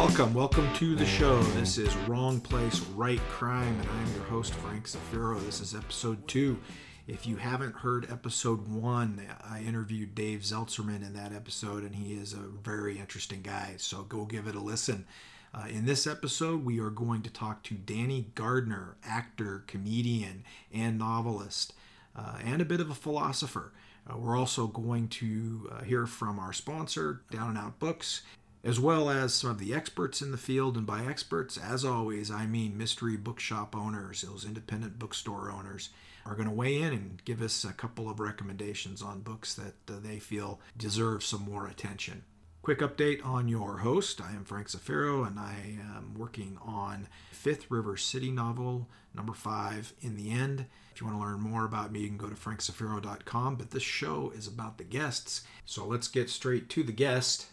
Welcome. Welcome to the show. This is Wrong Place, Write Crime, and I'm your host, Frank Zafiro. This is episode two. If you haven't heard episode one, I interviewed Dave Zeltserman in that episode, and he is a very interesting guy. So go give it a listen. Uh, in this episode, we are going to talk to Danny Gardner, actor, comedian, and novelist, uh, and a bit of a philosopher. Uh, we're also going to uh, hear from our sponsor, Down and Out Books, as well as some of the experts in the field. And by experts, as always, I mean mystery bookshop owners, those independent bookstore owners, are going to weigh in and give us a couple of recommendations on books that uh, they feel deserve some more attention. Quick update on your host. I am Frank Zafiro, and I am working on Fifth River City novel number five, In the End. If you want to learn more about me, you can go to frankzafiro.com. But this show is about the guests, so let's get straight to the guest.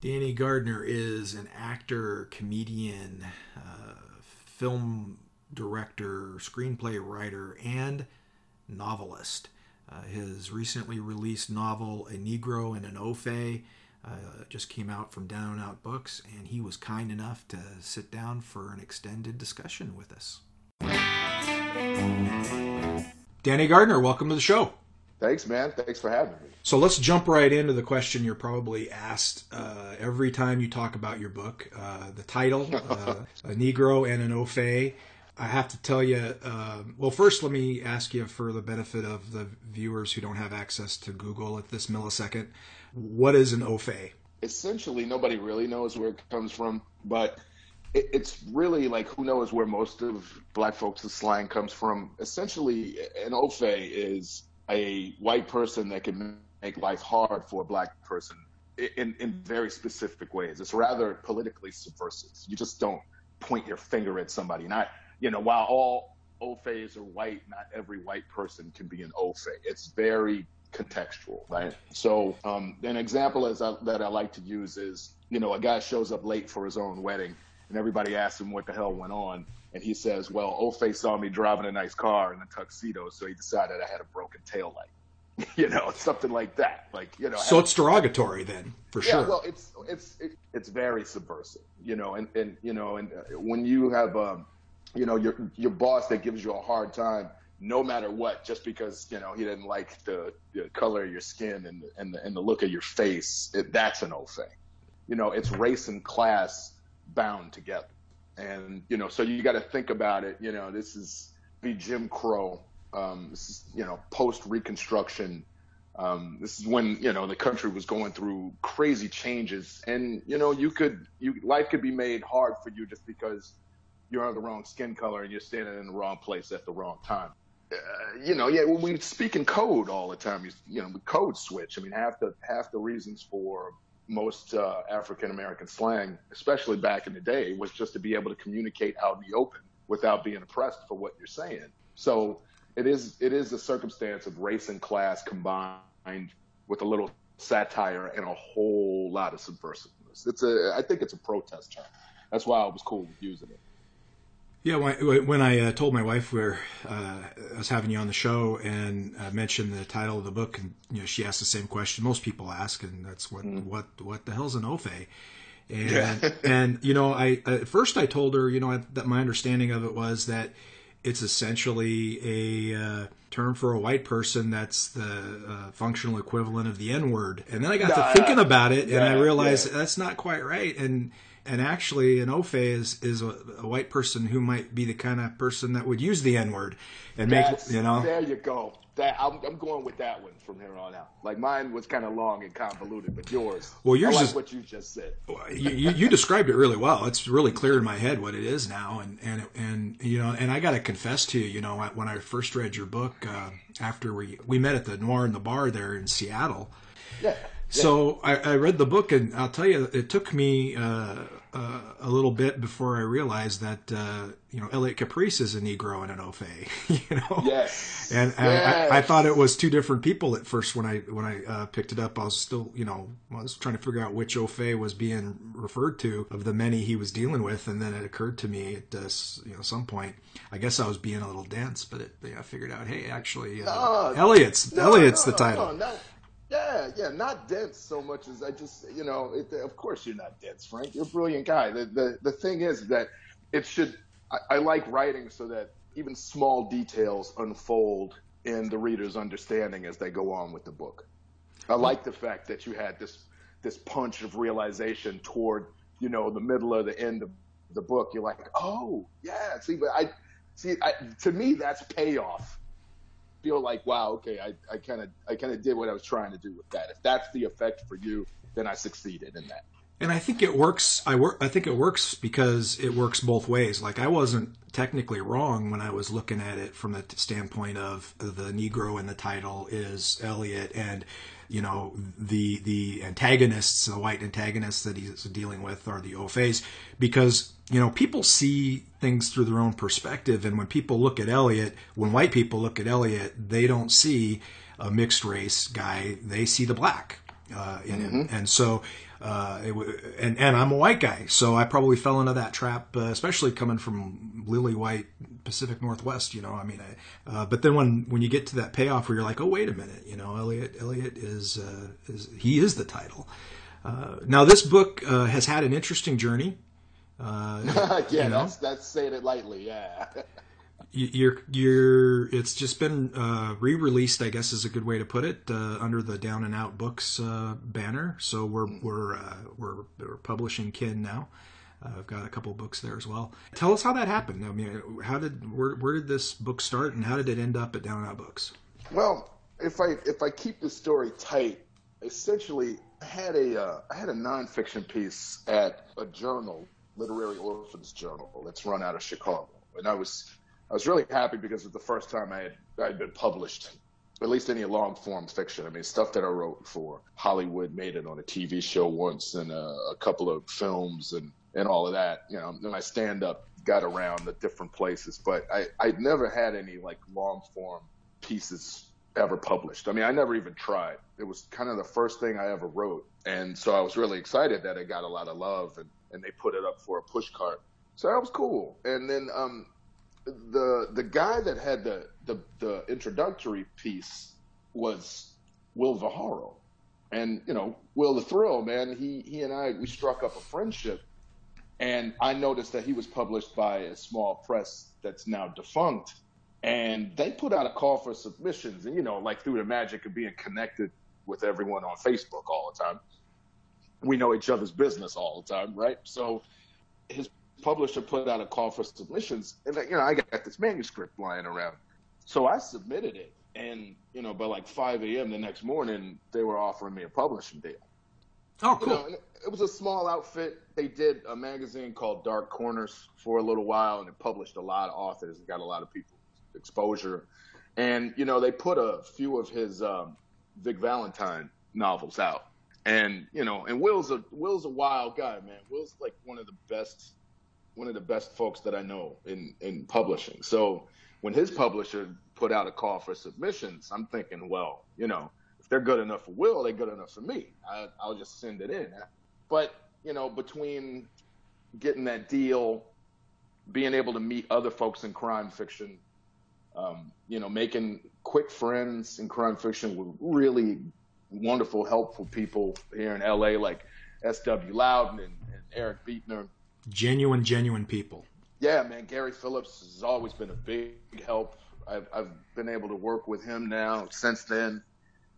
Danny Gardner is an actor, comedian, uh, film director, screenplay writer, and novelist. Uh, his recently released novel, A Negro and an Ofay, uh, just came out from Down and Out Books, and he was kind enough to sit down for an extended discussion with us. Danny Gardner, welcome to the show. Thanks, man. Thanks for having me. So let's jump right into the question you're probably asked uh, every time you talk about your book. Uh, the title, uh, A Negro and an Ofay. I have to tell you, uh, well, first let me ask you for the benefit of the viewers who don't have access to Google at this millisecond, what is an Ofay? Essentially, nobody really knows where it comes from, but it, it's really like who knows where most of black folks' slang comes from. Essentially, an Ofay is a white person that can make life hard for a black person in, in very specific ways. It's rather politically subversive. You just don't point your finger at somebody. Not, you know, while all Ofays are white, not every white person can be an Ofay. It's very contextual, right? So, um, an example is, uh, that I like to use is, you know, a guy shows up late for his own wedding, and everybody asks him what the hell went on, and he says, "Well, Ofay saw me driving a nice car in a tuxedo, so he decided I had a broken tail light." you know, something like that. Like, you know. So it's derogatory then, for sure. yeah, sure. well, it's it's it's very subversive, you know, and and you know, and uh, when you have um, you know, your your boss that gives you a hard time no matter what, just because you know he didn't like the, the color of your skin and the, and the, and the look of your face, it, that's an Ofay. You know, it's race and class bound together, and you know, so you got to think about it. You know, this is be Jim Crow. Um, this is you know post Reconstruction. Um, this is when you know the country was going through crazy changes, and you know you could you life could be made hard for you just because you're of the wrong skin color and you're standing in the wrong place at the wrong time. Uh, you know, yeah, we speak in code all the time, you, you know, the code switch. I mean, half the half the reasons for most uh, African American slang, especially back in the day, was just to be able to communicate out in the open without being oppressed for what you're saying. So it is it is a circumstance of race and class combined with a little satire and a whole lot of subversiveness. It's a I think it's a protest term. That's why I was cool with using it. Yeah, when, when I uh, told my wife where uh, I was having you on the show and uh, mentioned the title of the book, and you know, she asked the same question most people ask, and that's what mm. what what the hell's an Ofay? And yeah. and you know, I at first I told her, you know, that my understanding of it was that it's essentially a uh, term for a white person that's the uh, functional equivalent of the N word. And then I got to thinking about it, yeah, and I realized yeah. that's not quite right. And and actually an Ofay is is a, a, white person who might be the kind of person that would use the N word and That's, make you know. There you go. That I'm, I'm going with that one from here on out. Like mine was kind of long and convoluted, but yours. Well, yours I like is what you just said. You, you, you described it really well. It's really clear in my head what it is now, and and and you know, and I got to confess to you, you know, when I first read your book uh, after we we met at the Noir in the bar there in Seattle. Yeah. So I, I, read the book, and I'll tell you, it took me uh, uh, a little bit before I realized that uh, you know Elliot Caprice is a Negro and an Ofay. You know, yes, and, and yes. I, I, thought it was two different people at first when I when I uh, picked it up. I was still you know I was trying to figure out which Ofay was being referred to of the many he was dealing with, and then it occurred to me at uh, you know some point. I guess I was being a little dense, but it, I figured out, hey, actually, uh, no, Elliot's no, Elliot's no, the title. Yeah, Yeah, not dense so much as I just, you know, it, of course you're not dense, Frank. You're a brilliant guy. The the, the thing is that it should. I, I like writing so that even small details unfold in the reader's understanding as they go on with the book. I like the fact that you had this this punch of realization toward you know the middle or the end of the book. You're like, oh yeah, see, but I see. I, to me, that's payoff. Feel like wow, okay, I kind of I kind of did what I was trying to do with that. If that's the effect for you, then I succeeded in that. And I think it works. I work. I think it works because it works both ways. Like I wasn't technically wrong when I was looking at it from the standpoint of the Negro in the title is Elliot, and you know the the antagonists, the white antagonists that he's dealing with are the Ofays, because you know people see things through their own perspective, and when people look at Elliot, when white people look at Elliot, they don't see a mixed race guy; they see the black uh, in mm-hmm. him, and so uh, it, and and I'm a white guy, so I probably fell into that trap, uh, especially coming from lily white Pacific Northwest. You know, I mean, I, uh, but then when when you get to that payoff where you're like, oh wait a minute, you know, Elliot Elliot is uh, is he is the title. Uh, now this book uh, has had an interesting journey. yeah, you know? that's that's saying it lightly. Yeah. you're you're it's just been uh, re-released i guess is a good way to put it uh, under the down and out books uh, banner so we're we're, uh, we're we're publishing kin now uh, i've got a couple books there as well tell us how that happened i mean how did where, where did this book start and how did it end up at down and out books well if i if i keep the story tight essentially i had a uh, I had a nonfiction piece at a journal literary orphans journal that's run out of chicago and i was I was really happy because it was the first time I had I had been published, at least any long form fiction. I mean, stuff that I wrote for Hollywood made it on a TV show once and a, a couple of films and and all of that. You know, and my stand up got around the different places, but I I never had any like long form pieces ever published. I mean, I never even tried. It was kind of the first thing I ever wrote, and so I was really excited that it got a lot of love and and they put it up for a push cart. So that was cool. And then um, the the guy that had the the, the introductory piece was Will Viharo. And, you know, Will the Thrill, man, he he and I we struck up a friendship and I noticed that he was published by a small press that's now defunct. And they put out a call for submissions and you know, like through the magic of being connected with everyone on Facebook all the time. We know each other's business all the time, right? So his publisher put out a call for submissions, and you know I got this manuscript lying around, so I submitted it, and you know by like 5 a.m. the next morning they were offering me a publishing deal. Oh, cool. You know, it was a small outfit. They did a magazine called Dark Corners for a little while, and it published a lot of authors and got a lot of people exposure. And you know they put a few of his um, Vic Valentine novels out. And you know, and Will's a Will's a wild guy, man. Will's like one of the best one of the best folks that I know in in publishing. So when his publisher put out a call for submissions, I'm thinking, well, you know, if they're good enough for Will, they're good enough for me. I, I'll just send it in. But you know, between getting that deal, being able to meet other folks in crime fiction, um, you know, making quick friends in crime fiction with really wonderful, helpful people here in LA, like S.W. Lauden and, and Eric Beetner genuine, genuine people. Yeah, man. Gary Phillips has always been a big help. I've, I've been able to work with him now since then.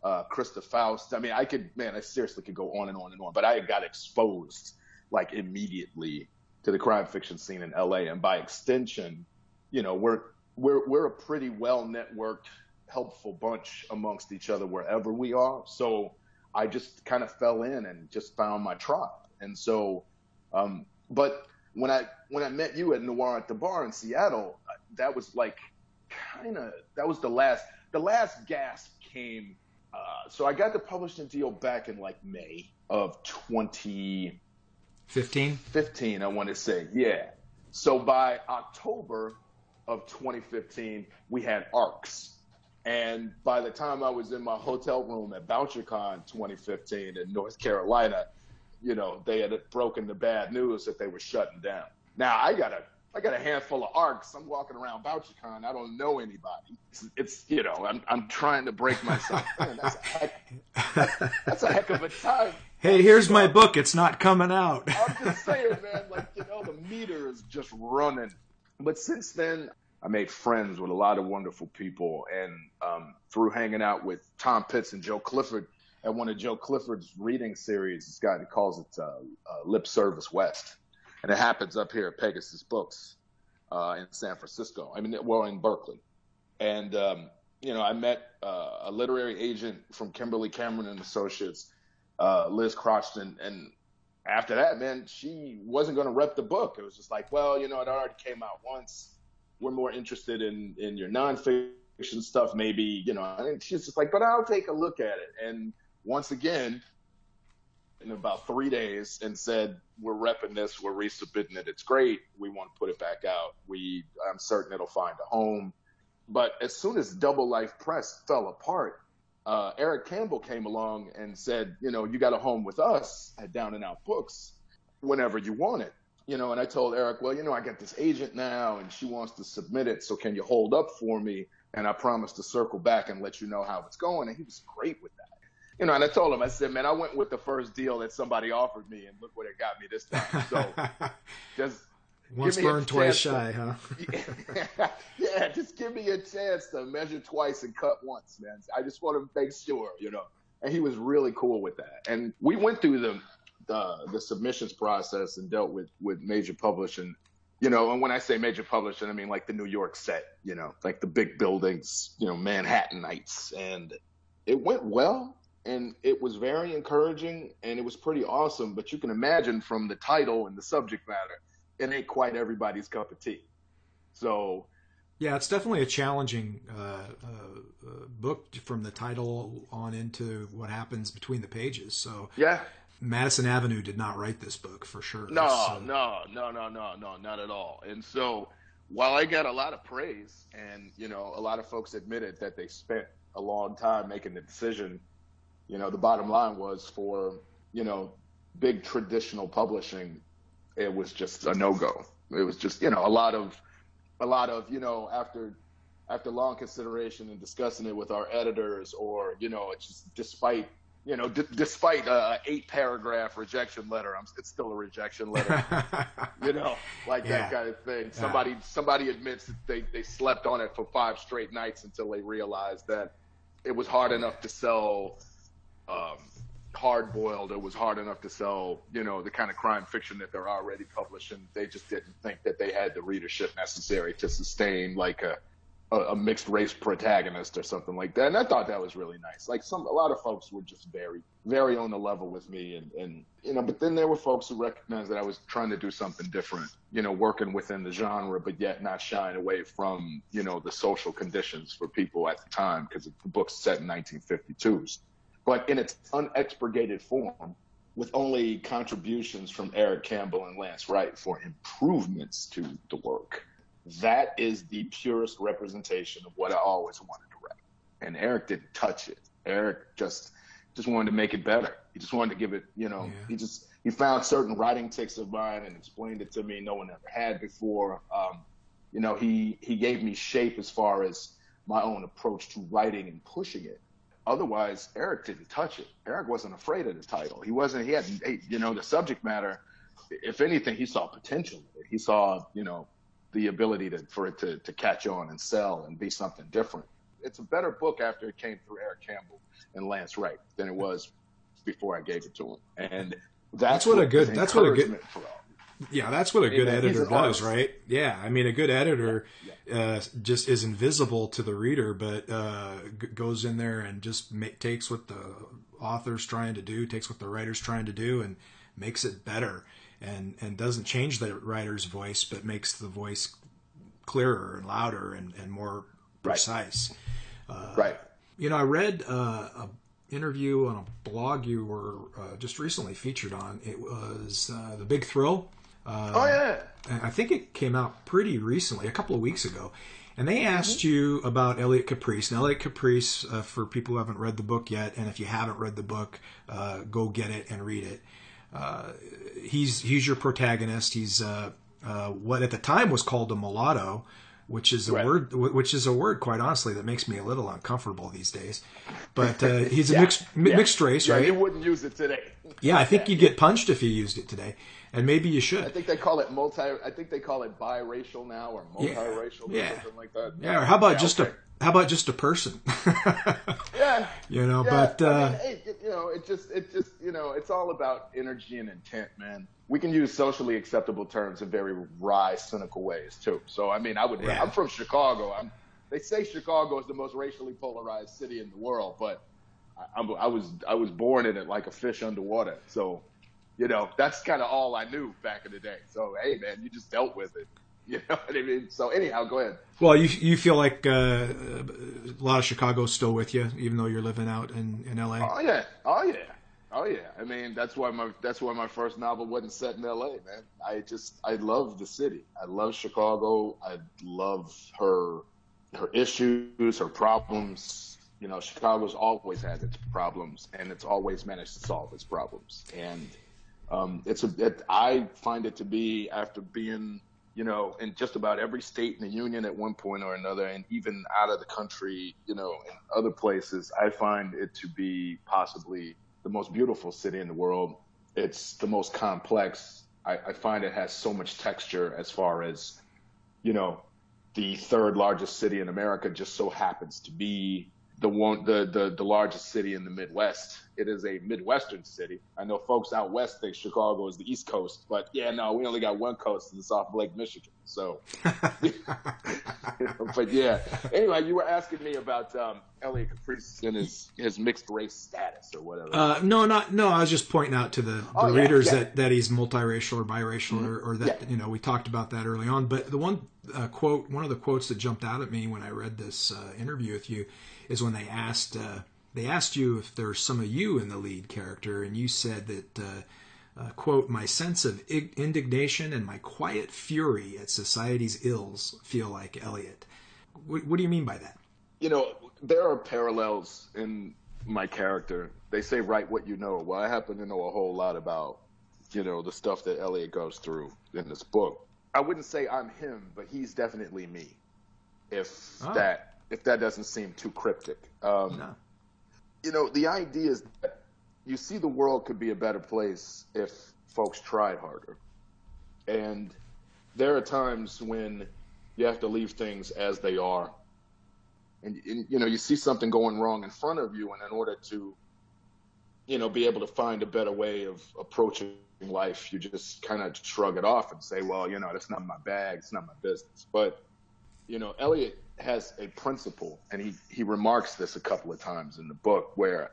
Uh, Christa Faust. I mean, I could, man, I seriously could go on and on and on, but I got exposed like immediately to the crime fiction scene in LA. And by extension, you know, we're, we're, we're a pretty well networked, helpful bunch amongst each other wherever we are. So I just kind of fell in and just found my tribe. And so, um, but when I when I met you at Noir at the Bar in Seattle, that was like kind of that was the last the last gasp came. Uh, so I got the publishing deal back in like May of 2015. 15, I want to say, yeah. So by October of 2015, we had ARCs. And by the time I was in my hotel room at BoucherCon 2015 in North Carolina, you know, they had broken the bad news that they were shutting down. Now I got a I got a handful of arcs. I'm walking around BoucherCon. I don't know anybody. It's, it's, you know, I'm I'm trying to break myself. Man, that's, a heck, that's a heck of a time. Hey, here's my book. It's not coming out. I'm just saying, man. Like you know, the meter is just running. But since then, I made friends with a lot of wonderful people, and um, through hanging out with Tom Pitts and Joe Clifford at one of Joe Clifford's reading series, this guy calls it uh, uh, Lip Service West and it happens up here at Pegasus Books uh, in San Francisco. I mean, well, in Berkeley, and um, you know, I met uh, a literary agent from Kimberly Cameron and Associates, uh, Liz Croxton, and after that, man, she wasn't going to rep the book. It was just like, well, you know, it already came out once. We're more interested in in your nonfiction stuff, maybe, you know. And she's just like, but I'll take a look at it. And once again, in about three days and said, "We're repping this. We're resubmitting it. It's great. We want to put it back out. We, I'm certain it'll find a home." But as soon as Double Life Press fell apart, uh, Eric Campbell came along and said, "You know, you got a home with us at Down and Out Books whenever you want it." You know, and I told Eric, "Well, you know, I got this agent now, and she wants to submit it. So can you hold up for me?" And I promised to circle back and let you know how it's going. And he was great with that you know, and I told him, I said, man, I went with the first deal that somebody offered me, and look what it got me this time. So just once burned, twice shy, huh? yeah, just give me a chance to measure twice and cut once, man. I just want to make sure, you know. And he was really cool with that. And we went through the the, the submissions process and dealt with with major publishing. You know, and when I say major publishing, I mean like the New York set, you know, like the big buildings, you know, Manhattanites, and it went well and it was very encouraging and it was pretty awesome. But you can imagine from the title and the subject matter, it ain't quite everybody's cup of tea. So, yeah, it's definitely a challenging uh, uh, uh, book from the title on into what happens between the pages. So, yeah, Madison Avenue did not write this book for sure. No, so. no, no, no, no, no, not at all. And so, while I got a lot of praise, and you know, a lot of folks admitted that they spent a long time making the decision you know, the bottom line was for, you know, big traditional publishing, it was just a no go. It was just, you know, a lot of, a lot of, you know, after, after long consideration and discussing it with our editors or, you know, it's just despite, you know, d- despite a eight paragraph rejection letter, I'm, it's still a rejection letter, you know, like yeah. that kind of thing. Somebody, yeah. somebody admits that they, they slept on it for five straight nights until they realized that it was hard enough to sell um, hard boiled. It was hard enough to sell, you know, the kind of crime fiction that they're already publishing. They just didn't think that they had the readership necessary to sustain like a, a, a mixed race protagonist or something like that. And I thought that was really nice. Like some, a lot of folks were just very, very on the level with me. And, and, you know, but then there were folks who recognized that I was trying to do something different, you know, working within the genre, but yet not shying away from, you know, the social conditions for people at the time because the book's set in 1952s but in its unexpurgated form, with only contributions from Eric Campbell and Lance Wright for improvements to the work. That is the purest representation of what I always wanted to write. And Eric didn't touch it. Eric just just wanted to make it better. He just wanted to give it, you know, yeah. he just he found certain writing ticks of mine and explained it to me no one ever had before. Um, you know, he he gave me shape as far as my own approach to writing and pushing it otherwise, Eric didn't touch it. Eric wasn't afraid of the title. He wasn't. He had, you know, the subject matter. If anything, he saw potential. He saw, you know, the ability to for it to to catch on and sell and be something different. It's a better book after it came through Eric Campbell and Lance Wright than it was before I gave it to him. And that's, that's what, what a good. That's what a good. Yeah, that's what a good editor does, right? Yeah, I mean, a good editor yeah, yeah. Uh, just is invisible to the reader, but uh, g- goes in there and just ma- takes what the author's trying to do, takes what the writer's trying to do, and makes it better, and and doesn't change the writer's voice, but makes the voice clearer and louder and, and more precise. Right. Uh, right. You know, I read uh, a interview on a blog you were uh, just recently featured on. It was uh, the Big Thrill uh, oh yeah. I think it came out pretty recently, a couple of weeks ago. And they asked mm-hmm. you about Elliot Caprice. Now, Elliot Caprice, uh, for people who haven't read the book yet, and if you haven't read the book, uh, go get it and read it. Uh, he's he's your protagonist. He's uh, uh, what at the time was called a mulatto, which is a Right. word which is a word quite honestly that makes me a little uncomfortable these days. But uh, he's a mixed mi- Yeah. mixed race, Yeah, right? you wouldn't use it today. Yeah, I think you'd get punched if you used it today, and maybe you should. I think they call it multi. I think they call it biracial now or Yeah. multiracial or Yeah. something like that. Yeah, or how about Yeah, just okay. a how about just a person? yeah. you know, Yeah, but I uh, mean, it- you know, it just, it just, you know, it's all about energy and intent, man. We can use socially acceptable terms in very wry, cynical ways too. So, I mean, I would, Yeah. I'm from Chicago. I'm, they say Chicago is the most racially polarized city in the world, but I, I was, I was born in it like a fish underwater. So, you know, that's kind of all I knew back in the day. So, hey, man, you just dealt with it. You know what I mean? So, anyhow, go ahead. well, you you feel like uh, a lot of Chicago's still with you, even though you're living out in in LA. Oh yeah, oh yeah, oh yeah. I mean, that's why my that's why my first novel wasn't set in L.A. Man, I just I love the city. I love Chicago. I love her her issues, her problems. You know, Chicago's always had its problems, and it's always managed to solve its problems. And um, it's a it, I find it to be after being you know in just about every state in the union at one point or another, and even out of the country, you know, in other places, I find it to be possibly the most beautiful city in the world. It's the most complex. I, I find it has so much texture as far as you know the third largest city in America just so happens to be the one the, the the largest city in the Midwest. It is a Midwestern city. I know folks out west think Chicago is the East Coast, but yeah, no, we only got one coast, and it's off Lake Michigan. So, but yeah. Anyway, you were asking me about um, Elliot Caprice and his his mixed race status or whatever. Uh, no, not no. I was just pointing out to the, the Oh, yeah, readers yeah. that, that he's multiracial or biracial, or, or that Yeah. you know we talked about that early on. But the one uh, quote, one of the quotes that jumped out at me when I read this uh, interview with you, is when they asked uh, they asked you if there's some of you in the lead character, and you said that. Uh, uh, quote, my sense of indignation and my quiet fury at society's ills feel like Elliot. What, what do you mean by that? you know, there are parallels in my character. They say write what you know. Well, I happen to know a whole lot about, you know, the stuff that Elliot goes through in this book. I wouldn't say I'm him, but he's definitely me. If Oh. that if that doesn't seem too cryptic. Um, No. You know, the idea is that you see the world could be a better place if folks tried harder. And there are times when you have to leave things as they are. And, and you know, you see something going wrong in front of you, and in order to, you know, be able to find a better way of approaching life, you just kind of shrug it off and say, well, you know, that's not my bag, it's not my business. But, you know, Elliot has a principle, and he, he remarks this a couple of times in the book where,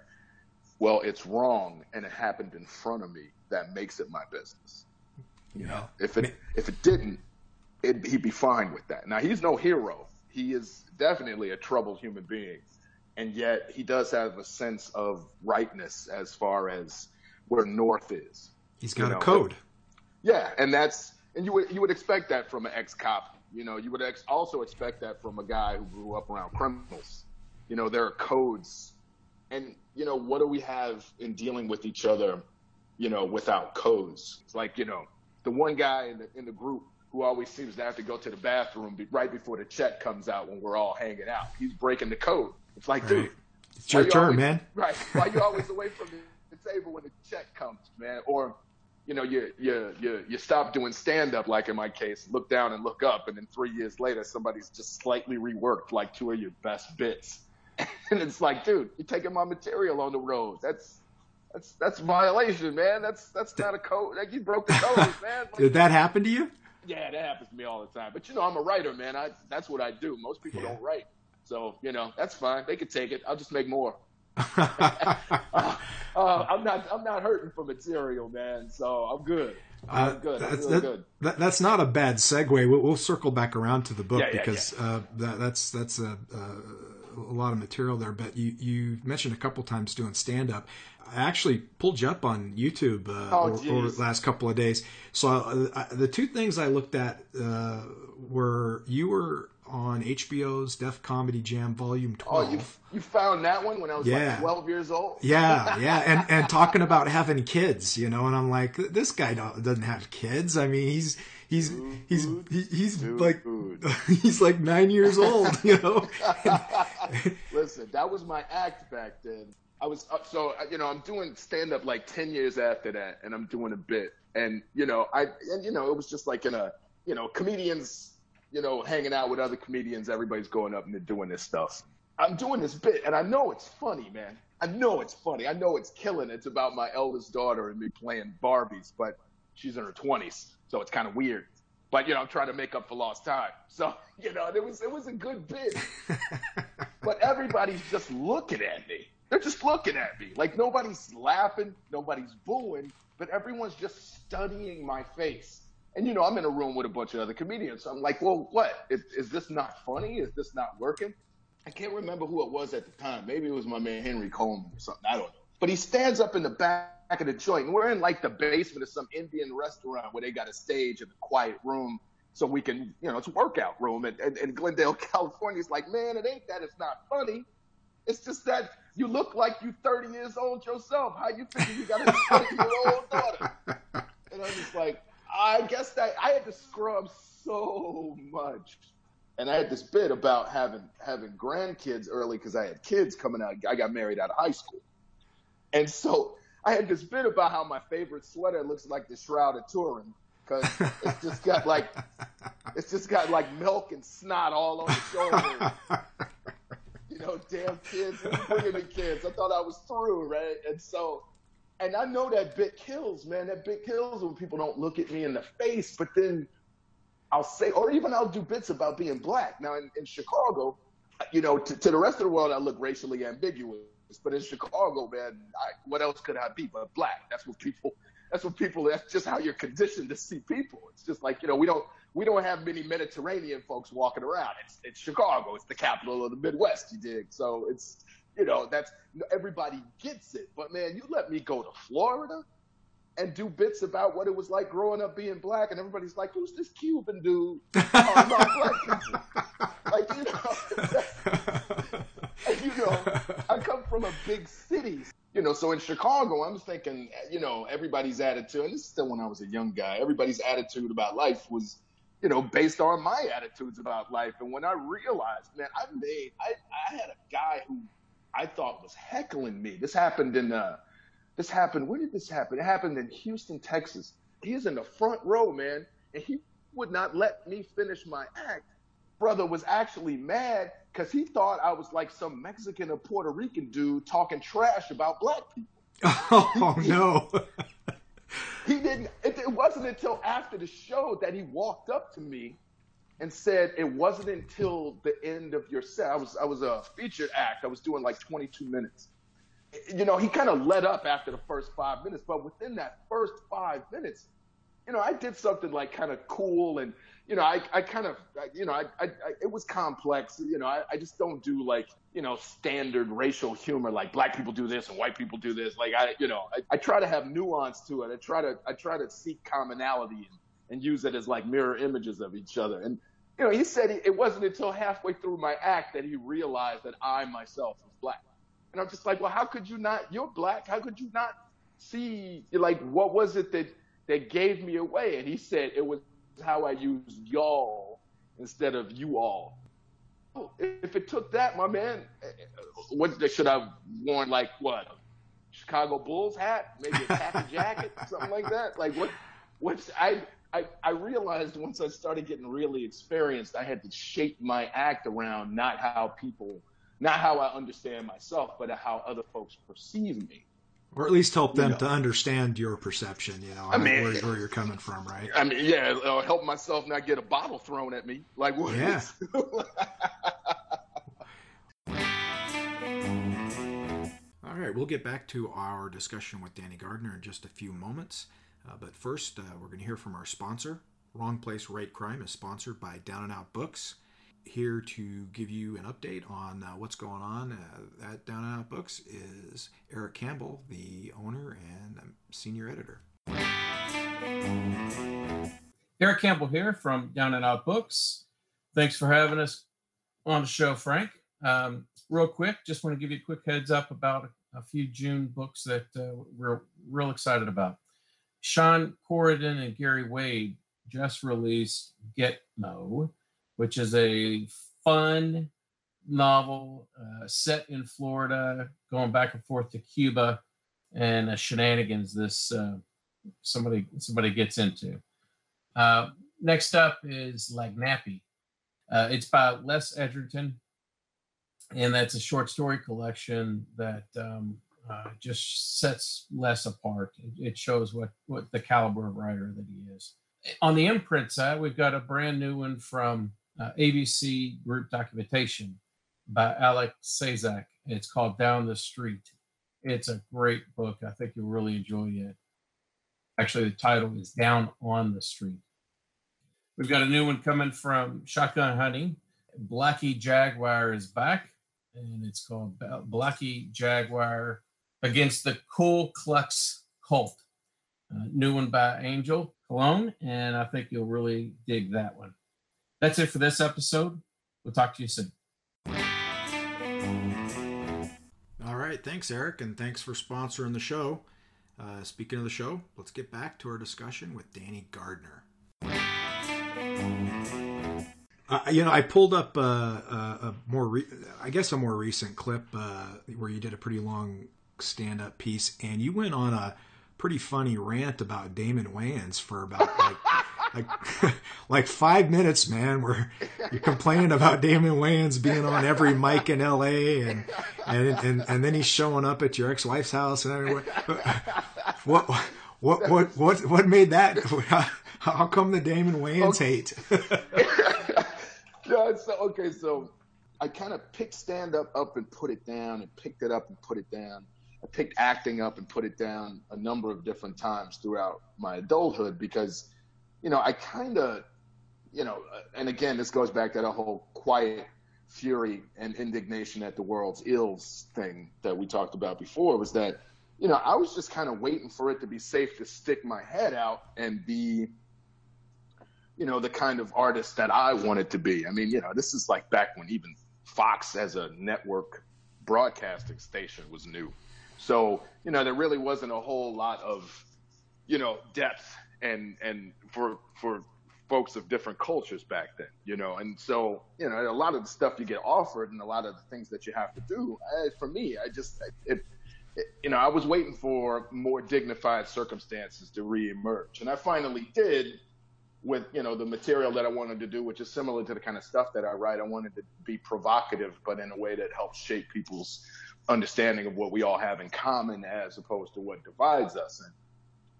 well, it's wrong and it happened in front of me that makes it my business. You know, If it if it didn't, it, he'd be fine with that. Now he's no hero. He is definitely a troubled human being, and yet he does have a sense of rightness as far as where north is. he's got you a know, code. Yeah, and that's and you would you would expect that from an ex cop. You know, you would ex- also expect that from a guy who grew up around criminals. You know, there are codes, and you know what do we have in dealing with each other? You know, without codes. It's like you know the one guy in the in the group who always seems to have to go to the bathroom right before the check comes out when we're all hanging out. He's breaking the code. It's like, Right. dude, It's your you turn, always- man. Right. Why you always away from the, the table when the check comes, man? Or, you know, you you you you stop doing stand up, like in my case, look down and look up, and then three years later, somebody's just slightly reworked like two of your best bits, and it's like, dude, you're taking my material on the road. That's that's that's violation, man. That's that's not a code. Like you broke the code, man. Like, Did that happen to you? yeah, that happens to me all the time. But you know, I'm a writer, man. I that's what I do. Most people Yeah. don't write, so you know that's fine. They can take it. I'll just make more. Uh, I'm not I'm not hurting for material, man. So I'm good. I'm Uh, good. I'm that's, that- good. that- that's not a bad segue. We'll, we'll circle back around to the book Yeah, yeah, because Uh, that, that's that's a, a, a lot of material there. But you, you mentioned a couple times doing stand up. I actually pulled you up on YouTube uh, Oh, over, the last couple of days. So uh, I, the two things I looked at uh, were you were on HBO's Def Comedy Jam Volume 12. Oh, you, you found that one when I was Yeah. like 12 years old? Yeah, yeah, and and talking about having kids, you know, and I'm like, this guy don't, doesn't have kids. I mean, he's he's he's Dude, he's dude, like dude. he's like nine years old, you know. Listen, that was my act back then. I was uh, so uh, you know I'm doing stand up like ten years after that, and I'm doing a bit, and you know I and you know it was just like in a you know comedians you know hanging out with other comedians, everybody's going up and they're doing this stuff. I'm doing this bit, and I know it's funny, man. I know it's funny. I know it's killing. It's about my eldest daughter and me playing Barbies, but she's in her 20s, so it's kind of weird. But you know, I'm trying to make up for lost time. So you know, it was it was a good bit but everybody's just looking at me. They're just looking at me. Like nobody's laughing, nobody's booing, but everyone's just studying my face. And you know, I'm in a room with a bunch of other comedians. So I'm like, well, what? Is, is this not funny? Is this not working? I can't remember who it was at the time. Maybe it was my man Henry Coleman or something. I don't know. But he stands up in the back of the joint. And we're in like the basement of some Indian restaurant where they got a stage in a quiet room so we can, you know, it's a workout room. And, and, and Glendale, California is like, man, it ain't that it's not funny. It's just that you look like you 30 years old yourself. How you figure you got a 30 year old daughter? And I'm just like, I guess that I had to scrub so much. And I had this bit about having having grandkids early because I had kids coming out. I got married out of high school. And so I had this bit about how my favorite sweater looks like the Shroud of Turin because it's just got like it's just got like milk and snot all on the shoulder. you know, damn kids, bringing the kids? I thought I was through, right? And so, and I know that bit kills, man. That bit kills when people don't look at me in the face. But then I'll say, or even I'll do bits about being black. Now in, in Chicago, you know, to, to the rest of the world, I look racially ambiguous. But in Chicago, man, I, what else could I be but black? That's what people. That's what people. That's just how you're conditioned to see people. It's just like you know, we don't we don't have many Mediterranean folks walking around. It's it's Chicago. It's the capital of the Midwest. You dig? So it's you know that's everybody gets it. But man, you let me go to Florida and do bits about what it was like growing up being black, and everybody's like, "Who's this Cuban dude?" oh, no, black people. Like you know, you know, I come from a big city. You know, so in Chicago, I'm thinking, you know, everybody's attitude, and this is still when I was a young guy, everybody's attitude about life was, you know, based on my attitudes about life. And when I realized, man, I made, I, I had a guy who I thought was heckling me. This happened in, uh, this happened, where did this happen? It happened in Houston, Texas. He is in the front row, man, and he would not let me finish my act. Brother was actually mad because he thought I was like some Mexican or Puerto Rican dude talking trash about black people. oh no. He didn't. It, it wasn't until after the show that he walked up to me and said, "It wasn't until the end of your set. I was I was a featured act. I was doing like 22 minutes. You know, he kind of let up after the first five minutes, but within that first five minutes, you know, I did something like kind of cool and." You know, I, I kind of, you know, I, I, I it was complex. You know, I, I just don't do like, you know, standard racial humor like black people do this and white people do this. Like I, you know, I, I try to have nuance to it. I try to, I try to seek commonality and, and use it as like mirror images of each other. And you know, he said it wasn't until halfway through my act that he realized that I myself was black. And I'm just like, well, how could you not? You're black. How could you not see? Like, what was it that that gave me away? And he said it was how I used y'all instead of you all. Oh, if it took that, my man, uh, what should I have worn? Like what? Chicago Bulls hat, maybe a khaki jacket, something like that. Like what? What's I? I, I realized once I started getting really experienced, I had to shape my act around not how people, not how I understand myself, but how other folks perceive me. Or at least help them You know. to understand your perception, you know, I mean- where, where you're coming from, right? I mean, yeah, uh, help myself not get a bottle thrown at me. Like what? Yeah. All right, we'll get back to our discussion with Danny Gardner in just a few moments. Uh, but first, uh, we're going to hear from our sponsor. Wrong Place, Write Crime is sponsored by Down and Out Books. Here to give you an update on uh, what's going on uh, at Down and Out Books is Eric Campbell, the owner and um, senior editor. Eric Campbell here from Down and Out Books. Thanks for having us on the show, Frank. Um, real quick, just want to give you a quick heads up about a few June books that uh, we're real excited about. Shawn Corridan and Gary Waid just released Gitmo, which is a fun novel uh, set in Florida, going back and forth to Cuba, and uh, shenanigans this uh, somebody somebody gets into. Uh, next up is Lagniappe. Uh, it's by Les Edgerton, and that's a short story collection that um, uh, just sets Les apart. It, it, shows what what the caliber of writer that he is. On the imprint side, we've got a brand new one from uh, ABC Group Documentation by Alec Cizak. It's called Down the Street. It's a great book. I think you'll really enjoy it. Actually, the title is Down on the Street. We've got a new one coming from Shotgun Honey. Blackie Jaguar is back, and it's called Blackie Jaguar Against the Ku Klux Cult. Uh, new one by Angel Colón, and I think you'll really dig that one. That's it for this episode. We'll talk to you soon. All right. Thanks, Eric, and thanks for sponsoring the show. Uh, speaking of the show, let's get back to our discussion with Danny Gardner. Uh, you know, I pulled up uh, a, a more, re- I guess, a more recent clip uh, where you did a pretty long stand-up piece, and you went on a pretty funny rant about Damon Wayans for about like like like five minutes, man, where you're complaining about Damon Wayans being on every mic in L.A. and and and, and then he's showing up at your ex-wife's house and everywhere. What what what what what made that? How come the Damon Wayans okay. hate? yeah, so okay, so I kind of picked stand up up and put it down, and picked it up and put it down. I picked acting up and put it down a number of different times throughout my adulthood because you know, I kind of, you know, uh, and again, this goes back to that whole quiet fury and indignation at the world's ills thing that we talked about before was that, you know, I was just kind of waiting for it to be safe to stick my head out and be, you know, the kind of artist that I wanted to be. I mean, you know, this is like back when even Fox as a network broadcasting station was new. So, you know, there really wasn't a whole lot of, you know, depth and and for for folks of different cultures back then, you know. And so, you know, a lot of the stuff you get offered and a lot of the things that you have to do, I, for me, I just, it, it, you know, I was waiting for more dignified circumstances to reemerge. And I finally did with, you know, the material that I wanted to do, which is similar to the kind of stuff that I write. I wanted to be provocative, but in a way that helps shape people's understanding of what we all have in common as opposed to what divides us. And,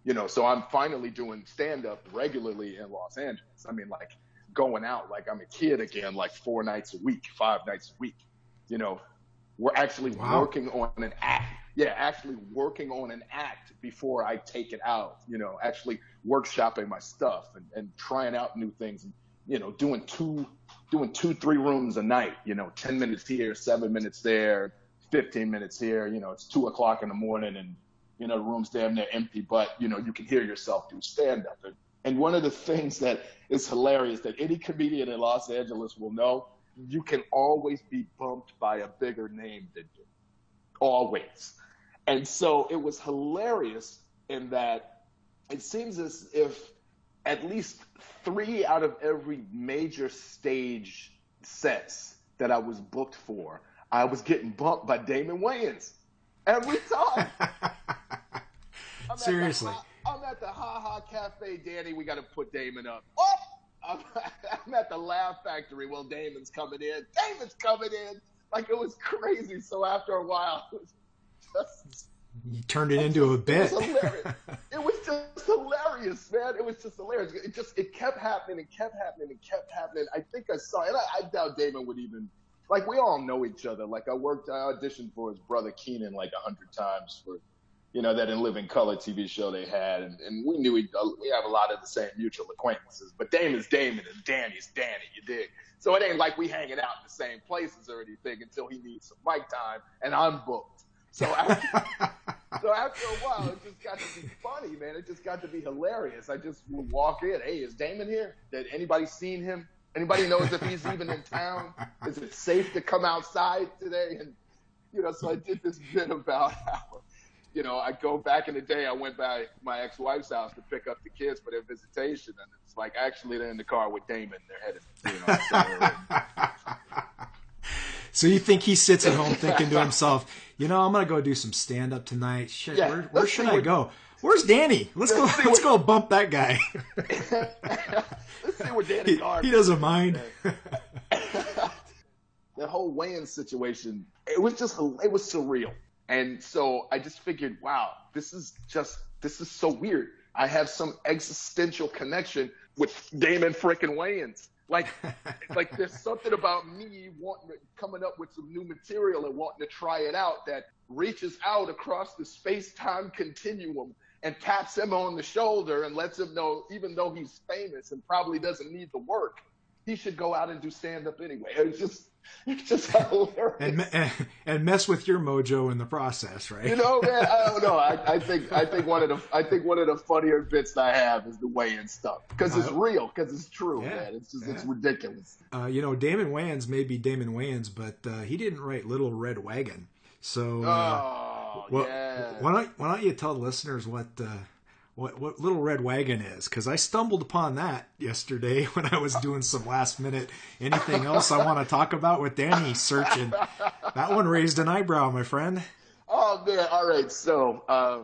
you know, so I'm finally doing stand up regularly in Los Angeles. I mean, like going out like I'm a kid again, like four nights a week, five nights a week. You know, we're actually wow. working on an act. Yeah, actually working on an act before I take it out. You know, actually workshopping my stuff and, and trying out new things. And, you know, doing two, doing two, three rooms a night. You know, ten minutes here, seven minutes there, fifteen minutes here. You know, it's two o'clock in the morning and you know, the room's damn near empty, but you know, you can hear yourself do stand up. And, and one of the things that is hilarious that any comedian in Los Angeles will know, you can always be bumped by a bigger name than you. Always. And so it was hilarious in that it seems as if at least three out of every major stage sets that I was booked for, I was getting bumped by Damon Wayans every time. I'm Seriously. At the, I'm at the Ha Ha Cafe, Danny. We got to put Damon up. Oh, I'm, I'm at the Laugh Factory. Well, Damon's coming in. Damon's coming in. Like it was crazy. So after a while, it was just. You turned it into a bit. It was it was just hilarious, man. It was just hilarious. It just it kept happening and kept happening and kept happening. I think I saw, and I, I doubt Damon would even like we all know each other. Like I worked, I auditioned for his brother Keenen like a hundred times for you know, that In Living Color TV show they had, and, and we knew we uh, we have a lot of the same mutual acquaintances. But Damon's Damon and Danny's Danny, you dig? So it ain't like we hanging out in the same places or anything until he needs some mic time, and I'm booked. So after, so after a while, it just got to be funny, man. It just got to be hilarious. I just would walk in, hey, is Damon here? Did anybody seen him? Anybody knows if he's even in town? Is it safe to come outside today? And you know, so I did this bit about how, you know, I go back in the day. I went by my ex-wife's house to pick up the kids for their visitation, and it's like actually they're in the car with Damon. They're headed, you know. So, you think he sits at home thinking to himself, you know, I'm gonna go do some stand up tonight. Shit, Yeah, where, where should I go? Where's Danny? Let's go. Let's Let's go bump that guy. Let's see where Danny he, Gard he doesn't mind. the whole weighing situation, it was just it was surreal. And so I just figured, wow, this is just this is so weird. I have some existential connection with Damon frickin' Wayans. Like, like there's something about me wanting to, coming up with some new material and wanting to try it out that reaches out across the space-time continuum and taps him on the shoulder and lets him know, even though he's famous and probably doesn't need the work, he should go out and do stand-up anyway. It's just, it's just hilarious. and, and mess with your mojo in the process, right? You know, man, I don't know. I, I think I think one of the I think one of the funnier bits I have is the weigh-in stuff because it's Uh, real, because it's true, yeah, man. It's just it's ridiculous. Uh, you know, Damon Wayans may be Damon Wayans, but uh, he didn't write Little Red Wagon. So, uh, Oh, well, yeah. Why don't why don't you tell the listeners what uh, what what Little Red Wagon is? Because I stumbled upon that yesterday when I was doing some last minute anything else I want to talk about with Danny searching. That one raised an eyebrow, my friend. Oh man, all right. So, uh,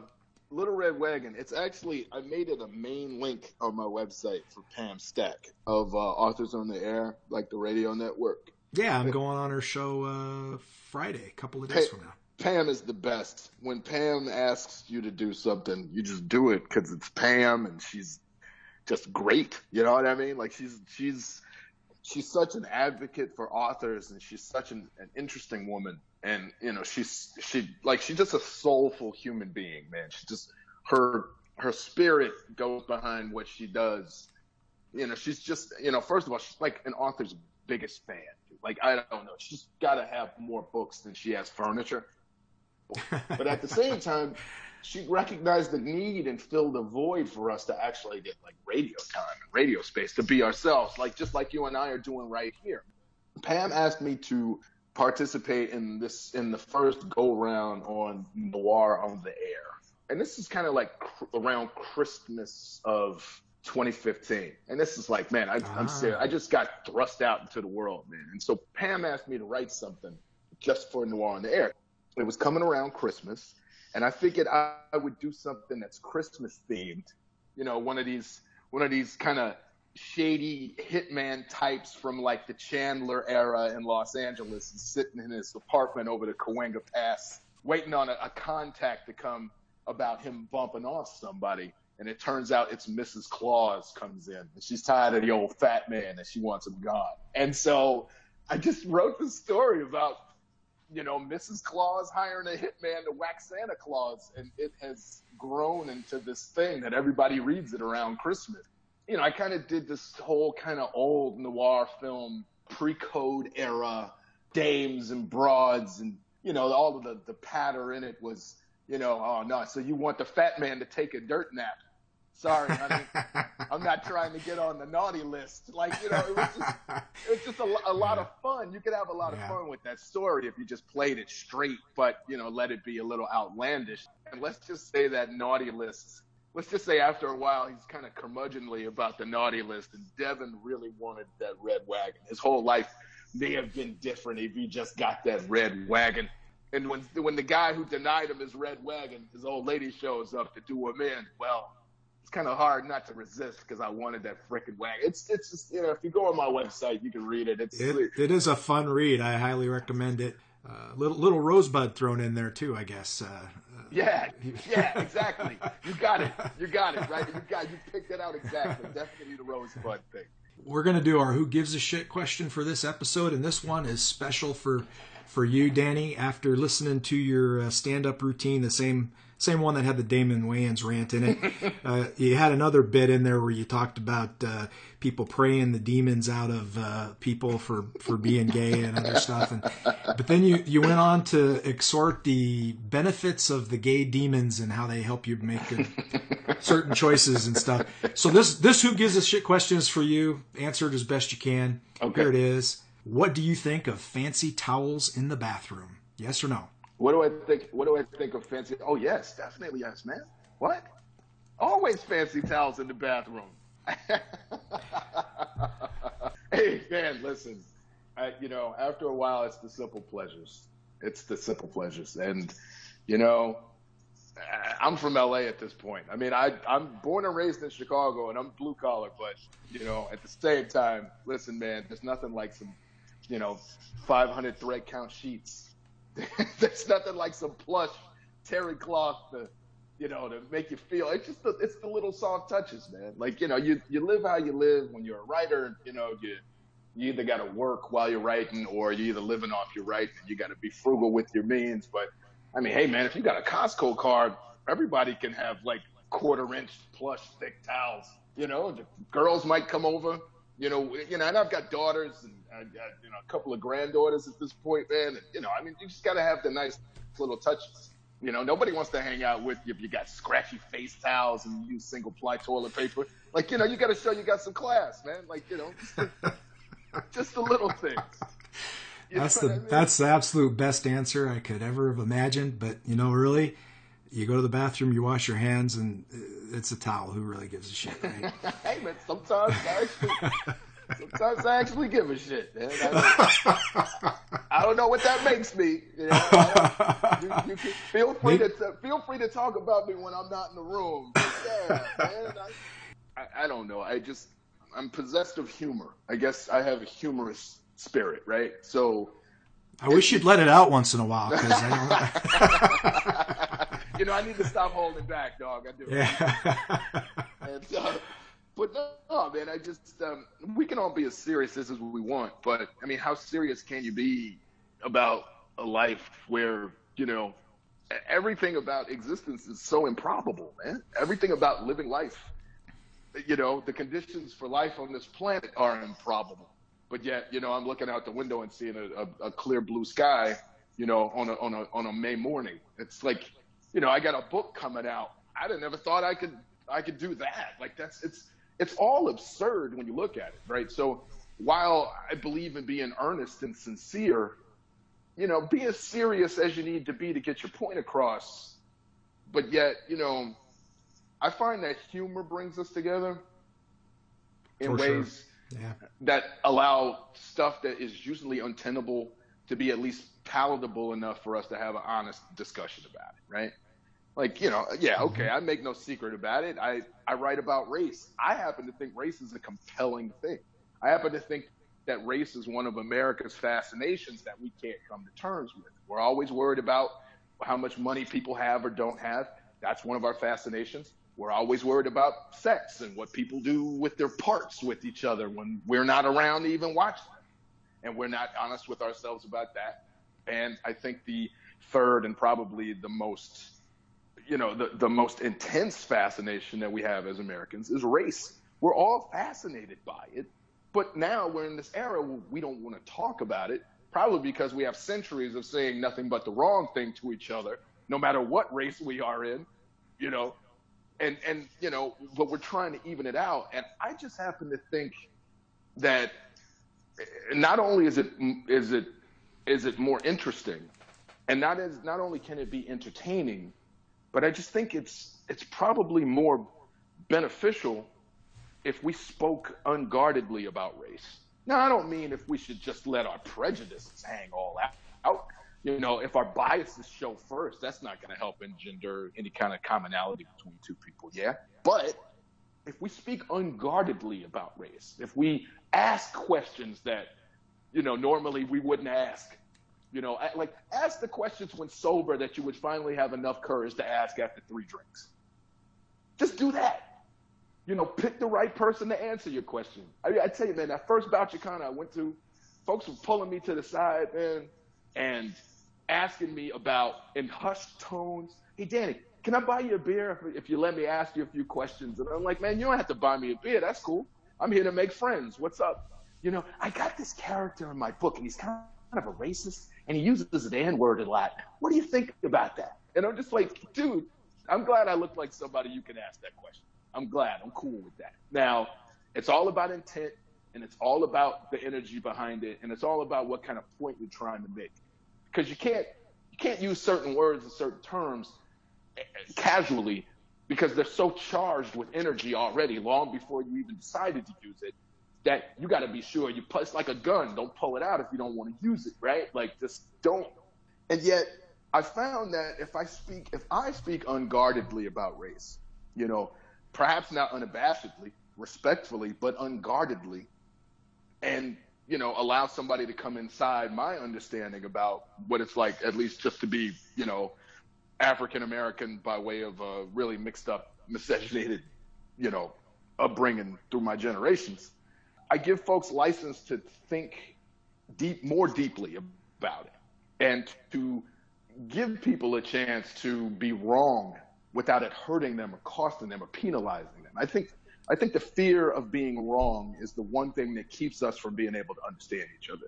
Little Red Wagon. It's actually I made it a main link on my website for Pam Stack of uh, Authors on the Air, like the radio network. Yeah, I'm going on her show uh, Friday, a couple of days from now. Pam is the best. When Pam asks you to do something, you just do it because it's Pam and she's just great. You know what I mean? Like she's she's she's such an advocate for authors and she's such an, an interesting woman. And you know she's she like she's just a soulful human being, man. She just her her spirit goes behind what she does. You know, she's just you know first of all she's like an author's biggest fan. Like I don't know, she's got to have more books than she has furniture. But at the same time, she recognized the need and filled a void for us to actually get like radio time and radio space to be ourselves, like just like you and I are doing right here. Pam asked me to participate in this in the first go round on Noir on the Air, and this is kind of like cr- around Christmas of 2015. And this is like, man, I, Ah. I'm serious. I just got thrust out into the world, man. And so Pam asked me to write something just for Noir on the Air. It was coming around Christmas, and I figured I, I would do something that's Christmas themed. You know, one of these one of these kind of shady hitman types from like the Chandler era in Los Angeles, is sitting in his apartment over the Cahuenga Pass, waiting on a, a contact to come about him bumping off somebody. And it turns out it's Mrs. Claus comes in, and she's tired of the old fat man, and she wants him gone. And so I just wrote the story about you know, Mrs. Claus hiring a hitman to whack Santa Claus, and it has grown into this thing that everybody reads it around Christmas. You know, I kind of did this whole kind of old noir film, pre-code era, dames and broads, and you know, all of the the patter in it was, you know, oh no, so you want the fat man to take a dirt nap? Sorry, honey, I'm not trying to get on the naughty list. Like, you know, it was just it's just a, a lot of fun. You could have a lot Yeah. of fun with that story if you just played it straight, but you know, let it be a little outlandish. And let's just say that naughty list. Let's just say after a while he's kind of curmudgeonly about the naughty list, and Devin really wanted that red wagon. His whole life may have been different if he just got that red wagon. And when when the guy who denied him his red wagon, his old lady shows up to do him in, well, it's kind of hard not to resist because I wanted that frickin' wagon. It's it's just you know if you go on my website you can read it. It's It, it is a fun read. I highly recommend it. Uh, little little rosebud thrown in there too, I guess. Uh, uh, yeah yeah exactly. You got it. You got it right. You got you picked it out exactly. Definitely the rosebud thing. we're gonna do our "Who gives a shit" question for this episode, and this one is special for for you, Danny. After listening to your uh, stand up routine the same same one that had the Damon Wayans rant in it. uh, you had another bit in there where you talked about uh, people praying the demons out of uh, people for, for being gay and other stuff. And but then you you went on to exhort the benefits of the gay demons and how they help you make certain choices and stuff. So this this who gives a shit question is for you. Answer it as best you can. Okay. Here it is. What do you think of fancy towels in the bathroom? Yes or no? What do I think? What do I think of fancy? Oh yes, definitely yes, man. What? Always fancy towels in the bathroom. hey man, listen. I, you know, after a while, it's the simple pleasures. It's the simple pleasures, and you know, I'm from LA at this point. I mean, I I'm born and raised in Chicago, and I'm blue collar, but you know, at the same time, listen, man, there's nothing like some, you know, 500 thread count sheets There's nothing like some plush terry cloth to, you know, to make you feel. It's just the, it's the little soft touches, man. Like you know, you you live how you live when you're a writer. You know, you you either got to work while you're writing, or you're either living off your writing. You got to be frugal with your means. But I mean, hey, man, if you got a Costco card, everybody can have like quarter inch plush thick towels. You know, the girls might come over. You know, you know, and I've got daughters and I got you know a couple of granddaughters at this point, man. And, you know, I mean, you just got to have the nice little touches. You know, nobody wants to hang out with you if you got scratchy face towels and you use single ply toilet paper. Like, you know, you got to show you got some class, man. Like, you know, just the, just the little things. You that's the I mean? that's the absolute best answer I could ever have imagined. But you know, really, you go to the bathroom, you wash your hands, and it's a towel. Who really gives a shit, right? hey, man, sometimes I actually, sometimes I actually give a shit, man. I, I don't know what that makes me. You, know, you, you feel free to feel free to talk about me when I'm not in the room. yeah, man. I, I don't know. I just I'm possessed of humor. I guess I have a humorous spirit, right? So. I wish you'd let it out once in a while. You know, I need to stop holding back, dog. I do. Yeah. and, uh, but no, man, I just um, we can all be as serious as we want, but I mean, how serious can you be about a life where you know everything about existence is so improbable, man? Everything about living life, you know, the conditions for life on this planet are improbable. But yet, you know, I'm looking out the window and seeing a, a, a clear blue sky, you know, on a on a on a May morning. It's like you know, I got a book coming out. I'd have never thought I could I could do that. Like that's it's it's all absurd when you look at it, right? So while I believe in being earnest and sincere, you know, be as serious as you need to be to get your point across. But yet, you know, I find that humor brings us together in For ways sure. yeah. that allow stuff that is usually untenable to be at least palatable enough for us to have an honest discussion about it, right? Like, you know, yeah, mm-hmm. okay, I make no secret about it. I, I write about race. I happen to think race is a compelling thing. I happen to think that race is one of America's fascinations that we can't come to terms with. We're always worried about how much money people have or don't have. That's one of our fascinations. We're always worried about sex and what people do with their parts with each other when we're not around to even watch them. And we're not honest with ourselves about that. And I think the third and probably the most you know, the, the most intense fascination that we have as Americans is race. We're all fascinated by it. But now we're in this era where we don't want to talk about it, probably because we have centuries of saying nothing but the wrong thing to each other, no matter what race we are in, you know. And, and you know, but we're trying to even it out. And I just happen to think that not only is it is it is it more interesting, and not as not only can it be entertaining, but I just think it's it's probably more beneficial if we spoke unguardedly about race. Now, I don't mean if we should just let our prejudices hang all out. You know, if our biases show first, that's not going to help engender any kind of commonality between two people. Yeah. But if we speak unguardedly about race, if we ask questions that, you know, normally we wouldn't ask, you know, like ask the questions when sober that you would finally have enough courage to ask after three drinks. Just do that. You know, pick the right person to answer your question. I, I tell you, man, that first Bouchercon I went to, folks were pulling me to the side, man, and asking me about in hushed tones, hey, Danny, can I buy you a beer if, if you let me ask you a few questions? And I'm like, man, you don't have to buy me a beer. That's cool. I'm here to make friends. What's up? You know, I got this character in my book, and he's kind of a racist, and he uses the N word a lot. What do you think about that? And I'm just like, dude, I'm glad I look like somebody you can ask that question. I'm glad. I'm cool with that. Now, it's all about intent, and it's all about the energy behind it, and it's all about what kind of point you're trying to make. Because you can't you can't use certain words and certain terms eh, casually because they're so charged with energy already long before you even decided to use it that you got to be sure you put it's like a gun don't pull it out if you don't want to use it right like just don't and yet i found that if i speak if i speak unguardedly about race you know perhaps not unabashedly respectfully but unguardedly and you know allow somebody to come inside my understanding about what it's like at least just to be you know African American by way of a really mixed up, miscegenated, you know, upbringing through my generations. I give folks license to think deep, more deeply about it, and to give people a chance to be wrong without it hurting them or costing them or penalizing them. I think I think the fear of being wrong is the one thing that keeps us from being able to understand each other.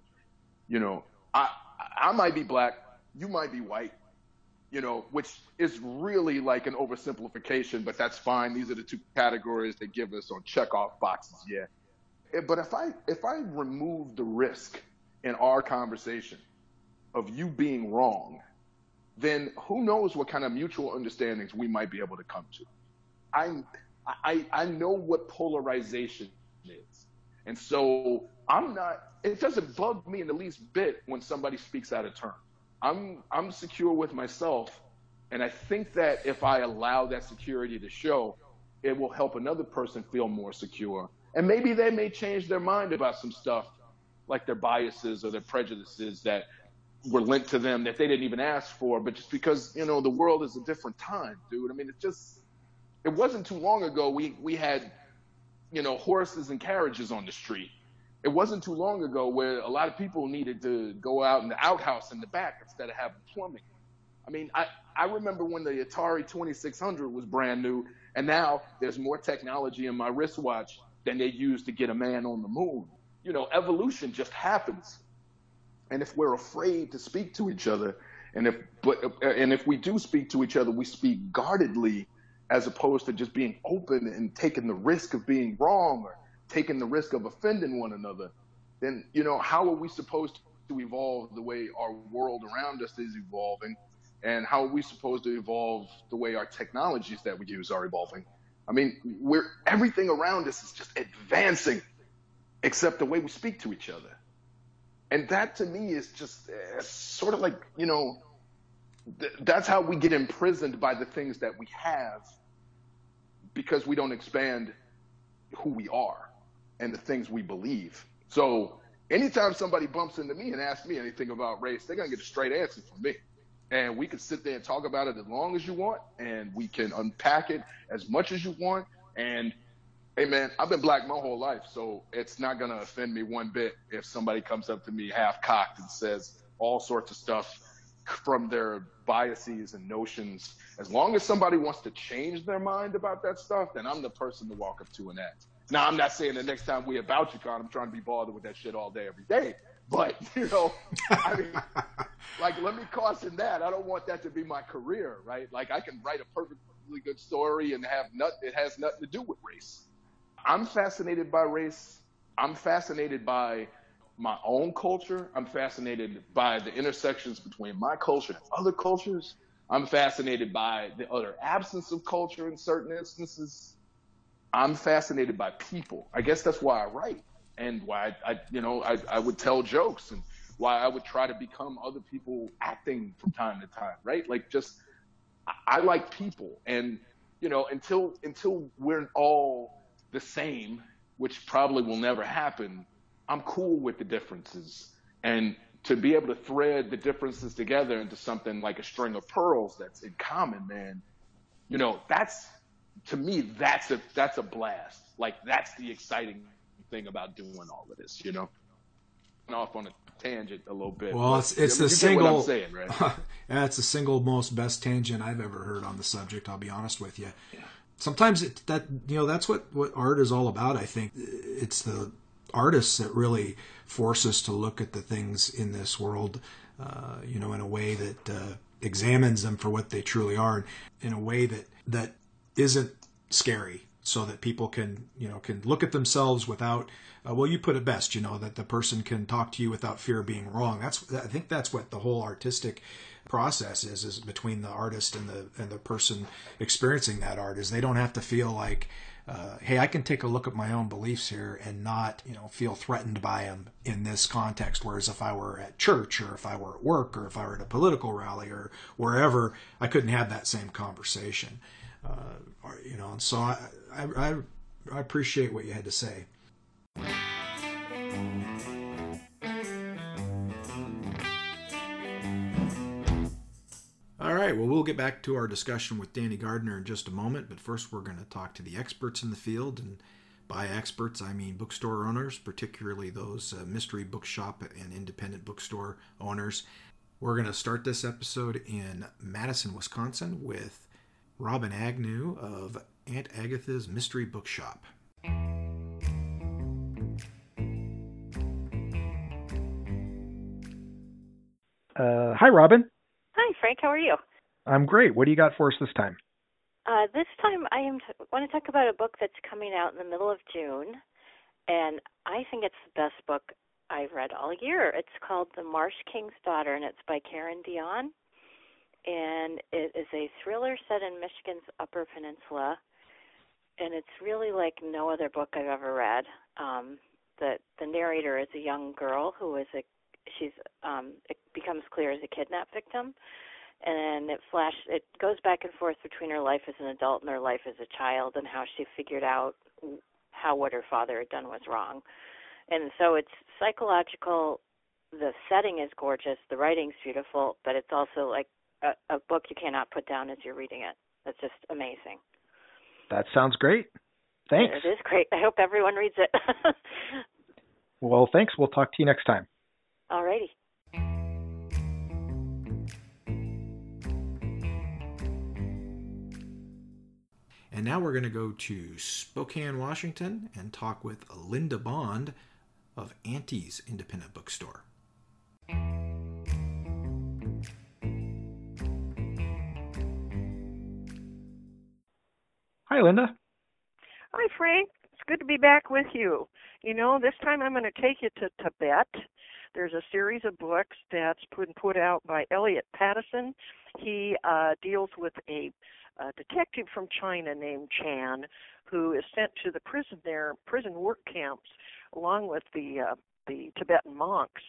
You know, I I might be black, you might be white, you know, which is really like an oversimplification, but that's fine. These are the two categories they give us on check off boxes. Yeah. But if I if I remove the risk in our conversation of you being wrong, then who knows what kind of mutual understandings we might be able to come to. I I I know what polarization is. And so I'm not it doesn't bug me in the least bit when somebody speaks out of turn. I'm I'm secure with myself, and I think that if I allow that security to show, it will help another person feel more secure. And maybe they may change their mind about some stuff, like their biases or their prejudices that were lent to them that they didn't even ask for, but just because you know the world is a different time, dude. I mean, it's just it wasn't too long ago we we had you know horses and carriages on the street it wasn't too long ago where a lot of people needed to go out in the outhouse in the back instead of having plumbing. I mean, I, I remember when the Atari 2600 was brand new, and now there's more technology in my wristwatch than they used to get a man on the moon. You know, evolution just happens. And if we're afraid to speak to each other, and if but and if we do speak to each other, we speak guardedly as opposed to just being open and taking the risk of being wrong or taking the risk of offending one another, then you know how are we supposed to evolve the way our world around us is evolving, and how are we supposed to evolve the way our technologies that we use are evolving? I mean, we're everything around us is just advancing, except the way we speak to each other, and that to me is just uh, sort of like you know. Th- that's how we get imprisoned by the things that we have because we don't expand who we are and the things we believe. So anytime somebody bumps into me and asks me anything about race, they're gonna get a straight answer from me. And we can sit there and talk about it as long as you want, and we can unpack it as much as you want. And hey, man, I've been black my whole life, so it's not gonna offend me one bit if somebody comes up to me half cocked and says all sorts of stuff from their biases and notions. As long as somebody wants to change their mind about that stuff, then I'm the person to walk up to and ask. Now, I'm not saying the next time we Bouchercon, I'm trying to be bothered with that shit all day, every day. But, you know, I mean, like, let me caution that. I don't want that to be my career, right? Like, I can write a perfectly good story and have not, it has nothing to do with race. I'm fascinated by race. I'm fascinated by my own culture. I'm fascinated by the intersections between my culture and other cultures. I'm fascinated by the utter absence of culture in certain instances. I'm fascinated by people. I guess that's why I write and why I, I you know, I, I would tell jokes and why I would try to become other people acting from time to time, right? Like just, I like people and, you know, until, until we're all the same, which probably will never happen, I'm cool with the differences. And to be able to thread the differences together into something like a string of pearls that's in common, man, you know, that's, to me, that's a that's a blast. Like that's the exciting thing about doing all of this, you know. Off on a tangent a little bit. Well, it's it's the single. Saying, right? yeah, it's the single most best tangent I've ever heard on the subject. I'll be honest with you. Sometimes it, that you know that's what what art is all about. I think it's the artists that really force us to look at the things in this world, uh, you know, in a way that uh, examines them for what they truly are, in a way that that isn't scary, so that people can you know can look at themselves without. Uh, well, you put it best, you know, that the person can talk to you without fear of being wrong. That's I think that's what the whole artistic process is is between the artist and the and the person experiencing that art is they don't have to feel like uh, hey, I can take a look at my own beliefs here and not, you know, feel threatened by them in this context. Whereas if I were at church or if I were at work or if I were at a political rally or wherever, I couldn't have that same conversation. Uh, you know, and so I, I, I appreciate what you had to say. All right, well, we'll get back to our discussion with Danny Gardner in just a moment, but first we're going to talk to the experts in the field. And by experts, I mean bookstore owners, particularly those uh, mystery bookshop and independent bookstore owners. We're going to start this episode in Madison, Wisconsin with Robin Agnew of Aunt Agatha's Mystery Bookshop. Uh, hi, Robin. Hi, Frank. How are you? I'm great. What do you got for us this time? Uh, this time, I am t- want to talk about a book that's coming out in the middle of June, and I think it's the best book I've read all year. It's called The Marsh King's Daughter, and it's by Karen Dionne, and it is a thriller set in Michigan's Upper Peninsula, and it's really like no other book I've ever read. Um, the the narrator is a young girl who is a she's um it becomes clear as a kidnap victim and it flash it goes back and forth between her life as an adult and her life as a child and how she figured out how what her father had done was wrong and so it's psychological the setting is gorgeous the writing's beautiful but it's also like a, a book you cannot put down as you're reading it. That's just amazing. That sounds great. Thanks. It is great. I hope everyone reads it. Well thanks. We'll talk to you next time. Alrighty. And now we're going to go to Spokane, Washington, and talk with Linda Bond of Auntie's Independent Bookstore. Hi, Linda. Hi, Frank. It's good to be back with you. You know, this time I'm going to take you to Tibet there's a series of books that's put put out by Eliot Pattison. He uh, deals with a, a detective from China named Shan, who is sent to the prison there, prison work camps, along with the uh, the Tibetan monks,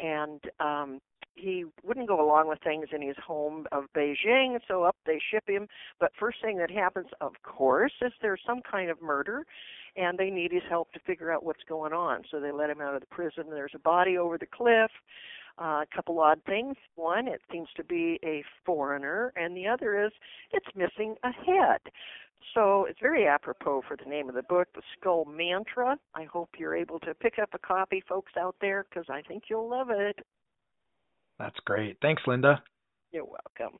and um, he wouldn't go along with things in his home of Beijing, so up they ship him. But first thing that happens, of course, is there's some kind of murder, and they need his help to figure out what's going on. So they let him out of the prison. There's a body over the cliff. Uh, a couple odd things. One, it seems to be a foreigner, and the other is it's missing a head. So it's very apropos for the name of the book, The Skull Mantra. I hope you're able to pick up a copy, folks out there, because I think you'll love it. That's great. Thanks, Linda. You're welcome.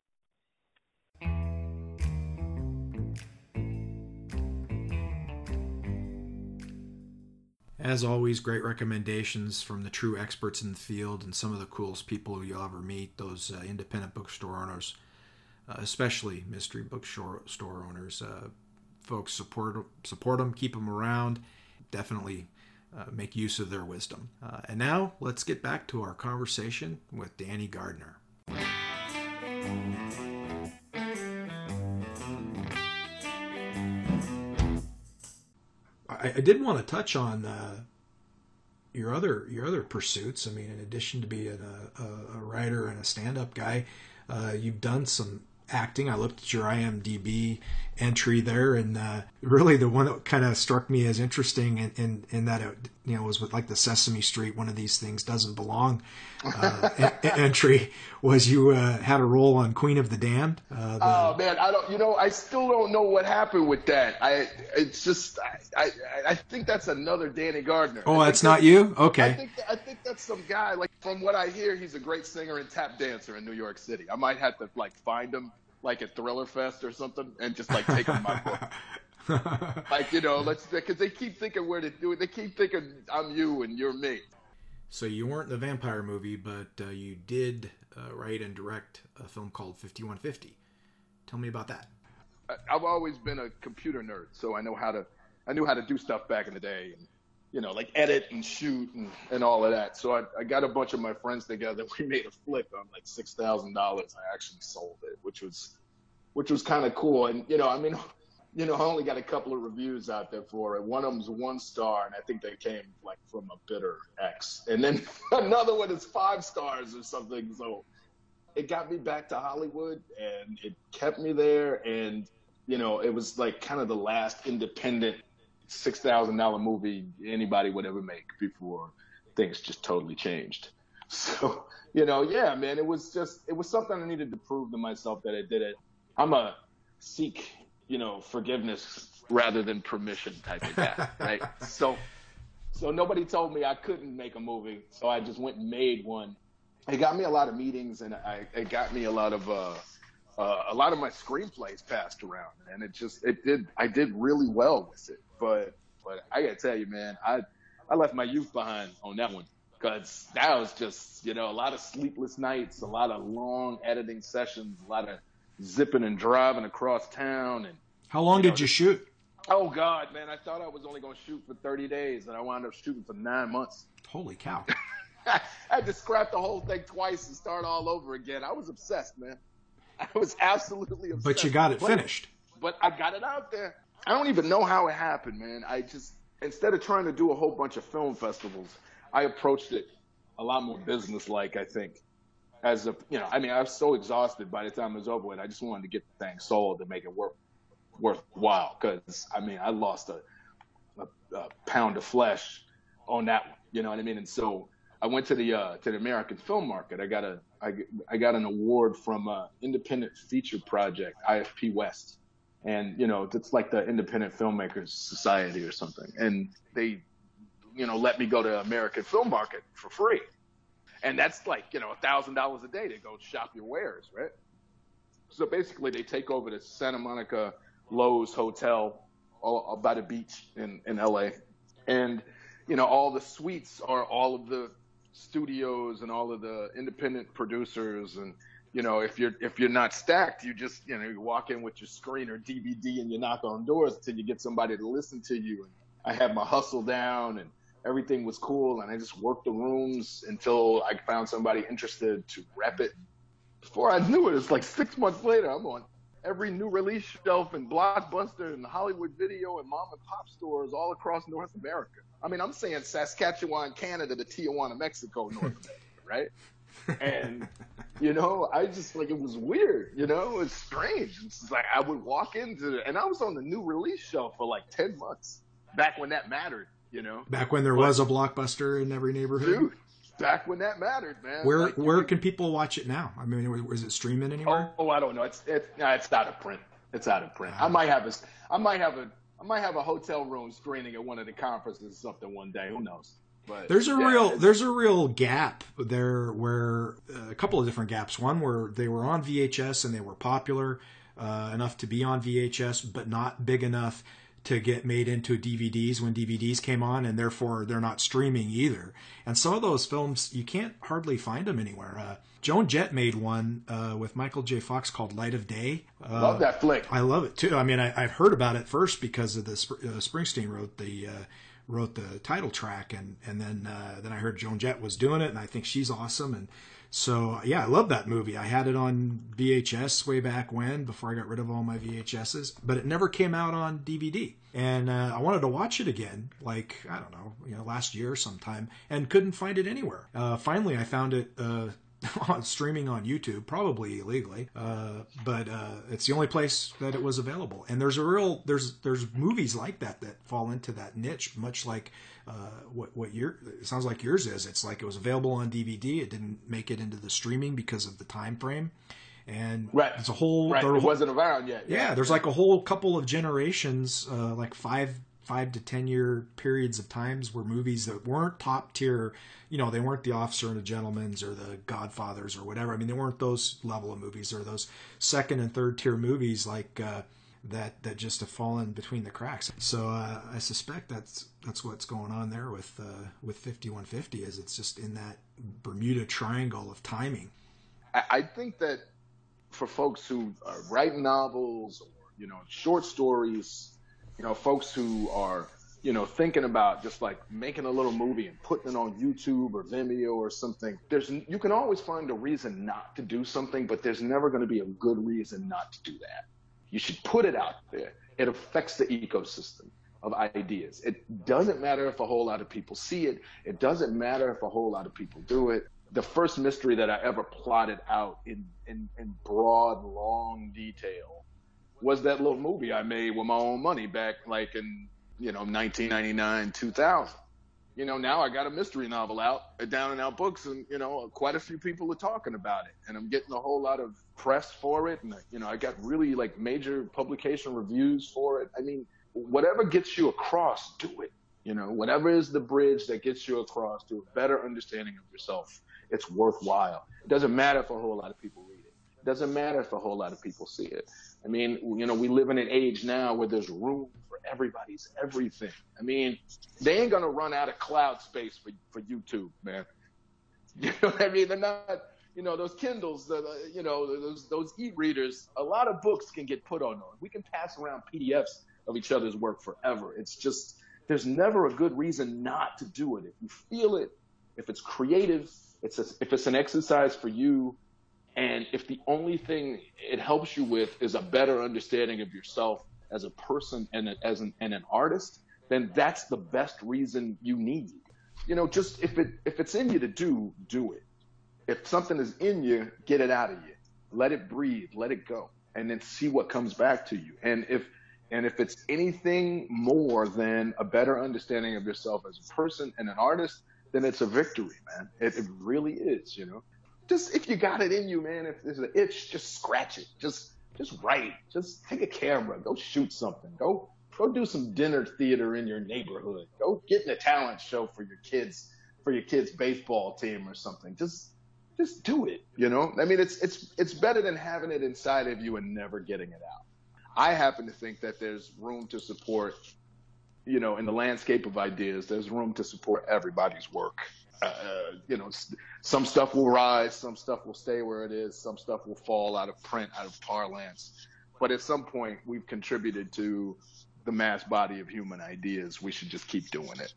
As always, great recommendations from the true experts in the field and some of the coolest people you'll ever meet, those uh, independent bookstore owners, uh, especially mystery bookstore owners. Uh, folks, support, support them, keep them around. Definitely make use of their wisdom. Uh, and now let's get back to our conversation with Danny Gardner. I, I did want to touch on uh, your other your other pursuits. I mean, in addition to being a, a, a writer and a stand up guy, uh, you've done some acting. I looked at your IMDb entry there, and uh, really the one that kind of struck me as interesting in, in, in that you know was with like the Sesame Street, one of these things doesn't belong uh, entry was you uh, had a role on Queen of the Damned. Uh, the... oh man, I don't. You know, I still don't know what happened with that. I it's just I I, I think that's another Danny Gardner. Oh, that's not you. Okay. I think I think that's some guy. Like from what I hear, he's a great singer and tap dancer in New York City. I might have to like find him like at Thriller Fest or something and just like take him my book. like you know, let's because they keep thinking where to do it. They keep thinking I'm you and you're me. So you weren't the vampire movie, but uh, you did uh, write and direct a film called 5150. Tell me about that. I've always been a computer nerd, so I know how to I knew how to do stuff back in the day, and you know, like edit and shoot and, and all of that. So I, I got a bunch of my friends together. We made a flick on like six thousand dollars. I actually sold it, which was which was kind of cool. And you know, I mean, you know, I only got a couple of reviews out there for it. One of them's one star, and I think they came like from a bitter ex. And then another one is five stars or something. So it got me back to Hollywood, and it kept me there. And you know, it was like kind of the last independent six thousand dollar movie anybody would ever make before things just totally changed. So you know, yeah, man, it was just it was something I needed to prove to myself that I did it. I'm a seek you know, forgiveness rather than permission type of guy, right? So, so nobody told me I couldn't make a movie, so I just went and made one. It got me a lot of meetings, and I, it got me a lot of uh, uh, a lot of my screenplays passed around, and it just it did I did really well with it. But but I gotta tell you, man, I I left my youth behind on that one because that was just you know a lot of sleepless nights, a lot of long editing sessions, a lot of zipping and driving across town. And how long you know, did you shoot? Oh God, man! I thought I was only going to shoot for 30 days, and I wound up shooting for nine months. Holy cow! I had to scrap the whole thing twice and start all over again. I was obsessed, man. I was absolutely obsessed. But you got it but, finished. But I got it out there. I don't even know how it happened, man. I just instead of trying to do a whole bunch of film festivals, I approached it a lot more business-like. I think as a you know, I mean, I was so exhausted by the time it was over with. I just wanted to get the thing sold to make it worth worthwhile. Because I mean, I lost a, a, a, pound of flesh on that. You know what I mean? And so I went to the uh, to the American film market. I got a I, I got an award from uh, Independent Feature Project IFP West, and you know it's like the Independent Filmmakers Society or something. And they you know let me go to American Film Market for free and that's like you know a thousand dollars a day to go shop your wares, right? So basically, they take over the Santa Monica Loews Hotel all, by the beach in in LA, and you know all the suites are all of the studios and all of the independent producers. And you know if you're if you're not stacked you just you know you walk in with your screen or dvd and you knock on doors until you get somebody to listen to you. And i had my hustle down and everything was cool, and I just worked the rooms until I found somebody interested to rep it. Before I knew it, it's like six months later, I'm on every new release shelf in Blockbuster and Hollywood Video and mom and pop stores all across North America. I mean, I'm saying Saskatchewan, Canada to Tijuana, Mexico, North America, right? and you know, I just like it was weird. You know, it's strange. It's like I would walk into it, and I was on the new release shelf for like ten months back when that mattered you know. Back when there but, was a blockbuster in every neighborhood. Dude, back when that mattered, man. Where like, where can people watch it now? I mean, was it streaming anywhere? Oh, oh I don't know. It's it, no, it's out of print. It's out of print. I might have a I might have a I might have a hotel room screening at one of the conferences or something one day. Who knows? But, there's a yeah, real there's a real gap there where uh, a couple of different gaps. One where they were on VHS and they were popular uh, enough to be on VHS, but not big enough to get made into DVDs when DVDs came on, and therefore they're not streaming either. And some of those films you can't hardly find them anywhere. Uh, Joan Jett made one uh, with Michael J. Fox called Light of Day. Uh, love that flick. I love it too. I mean, I, have heard about it first because of the uh, Springsteen wrote the uh, wrote the title track, and and then uh, then I heard Joan Jett was doing it, and I think she's awesome. And so yeah, I love that movie. I had it on VHS way back when, before I got rid of all my VHSs, but it never came out on DVD. And uh, I wanted to watch it again, like I don't know, you know, last year or sometime, and couldn't find it anywhere. Uh, finally, I found it uh, on streaming on YouTube, probably illegally, uh, but uh, it's the only place that it was available. And there's a real there's there's movies like that that fall into that niche, much like uh, what what your it sounds like yours is. It's like it was available on DVD, it didn't make it into the streaming because of the time frame. And Right. it's a whole Right. there It wasn't around yet. yeah, there's like a whole couple of generations, uh, like five five to ten year periods of times where movies that weren't top tier, you know, they weren't the Officer and the Gentleman's or the Godfathers or whatever. I mean, they weren't those level of movies or those second and third tier movies like uh, that that just have fallen between the cracks. So uh, I suspect that's that's what's going on there with uh, with 5150 is it's just in that Bermuda Triangle of timing. I, I think that for folks who writing novels or you know short stories, you know folks who are you know thinking about just like making a little movie and putting it on YouTube or Vimeo or something. There's you can always find a reason not to do something, but there's never going to be a good reason not to do that. You should put it out there. It affects the ecosystem of ideas. It doesn't matter if a whole lot of people see it. It doesn't matter if a whole lot of people do it. The first mystery that I ever plotted out in, in, in broad, long detail was that little movie I made with my own money back like in, you know, 1999, 2000. You know, now I got a mystery novel out at Down and Out Books, and you know, quite a few people are talking about it, and I'm getting a whole lot of press for it, and you know, I got really like major publication reviews for it. I mean, whatever gets you across, do it. You know, whatever is the bridge that gets you across to a better understanding of yourself, it's worthwhile. It doesn't matter if a whole lot of people read it. It doesn't matter if a whole lot of people see it. I mean, you know, we live in an age now where there's room for everybody's everything. I mean, they ain't gonna run out of cloud space for for YouTube, man. You know what I mean? They're not. You know, those Kindles, the, the- uh, you know, those those e-readers. A lot of books can get put on those. We can pass around PDFs of each other's work forever. It's just there's never a good reason not to do it. If you feel it, if it's creative, it's a, if it's an exercise for you, and if the only thing it helps you with is a better understanding of yourself as a person and a- as an, and an artist, then that's the best reason you need. You know, just if it if it's in you to do, do it. If something is in you, get it out of you. Let it breathe, let it go, and then see what comes back to you. And if and if it's anything more than a better understanding of yourself as a person and an artist, then it's a victory, man. It, it really is, you know. Just if you got it in you, man, if there's an itch, just scratch it. Just just write. Just take a camera. Go shoot something. Go go do some dinner theater in your neighborhood. Go get in a talent show for your kids for your kids baseball team or something. Just just do it, you know? I mean it's it's it's better than having it inside of you and never getting it out. I happen to think that there's room to support you know, in the landscape of ideas, there's room to support everybody's work. Uh, you know, some stuff will rise, some stuff will stay where it is, some stuff will fall out of print, out of parlance. But at some point, we've contributed to the mass body of human ideas. We should just keep doing it.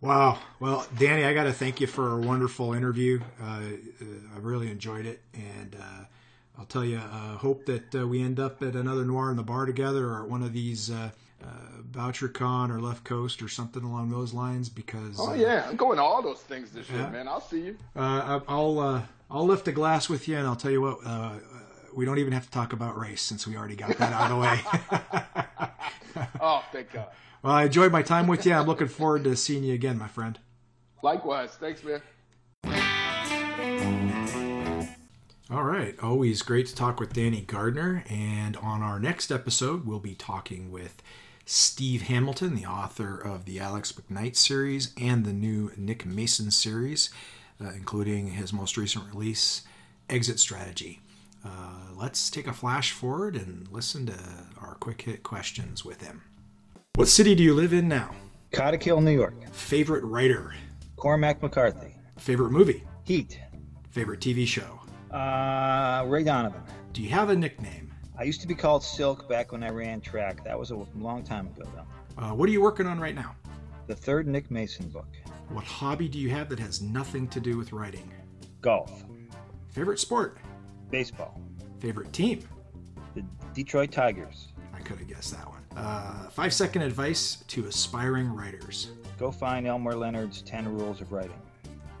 Wow. Well, Danny, I got to thank you for a wonderful interview. Uh, uh, I really enjoyed it, and uh, I'll tell you, uh, hope that uh, we end up at another Noir in the Bar together, or at one of these uh, BoucherCon or Left Coast or something along those lines. Because Oh uh, yeah, I'm going to all those things this year, man. I'll see you. uh, I'll uh, I'll lift a glass with you, and I'll tell you what. Uh, we don't even have to talk about race since we already got that out of the way. Oh, thank God. well, I enjoyed my time with you. I'm looking forward to seeing you again, my friend. Likewise. Thanks, man. All right. Always great to talk with Danny Gardner. And on our next episode, we'll be talking with Steve Hamilton, the author of the Alex McKnight series and the new Nick Mason series, uh, including his most recent release, Exit Strategy. Uh, let's take a flash forward and listen to our quick hit questions with him. What city do you live in now? Cottekill, New York. Favorite writer? Cormac McCarthy. Favorite movie? Heat. Favorite TV show? Uh, Ray Donovan. Do you have a nickname? I used to be called Silk back when I ran track. That was a long time ago, though. Uh, what are you working on right now? The third Nick Mason book. What hobby do you have that has nothing to do with writing? Golf. Favorite sport? Baseball. Favorite team? The Detroit Tigers. I could have guessed that one. Uh, five second advice to aspiring writers. Go find Elmore Leonard's 10 Rules of Writing.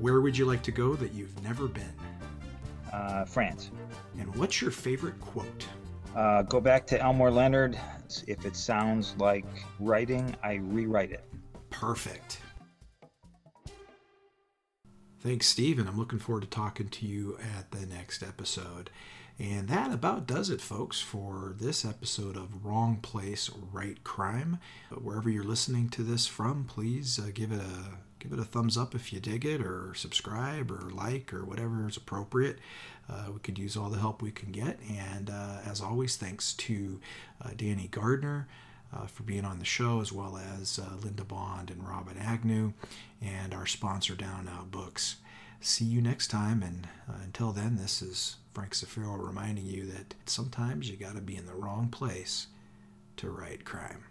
Where would you like to go that you've never been? Uh, France. And what's your favorite quote? Uh, go back to Elmore Leonard. If it sounds like writing, I rewrite it. Perfect. Thanks, Steve, and I'm looking forward to talking to you at the next episode. And that about does it, folks, for this episode of Wrong Place, Right Crime. Wherever you're listening to this from, please uh, give it a give it a thumbs up if you dig it, or subscribe, or like, or whatever is appropriate. Uh, we could use all the help we can get. And uh, as always, thanks to uh, Danny Gardner. Uh, for being on the show, as well as uh, Linda Bond and Robin Agnew, and our sponsor, Down Out Books. See you next time, and uh, until then, this is Frank Zafiro reminding you that sometimes you got to be in the wrong place to write crime.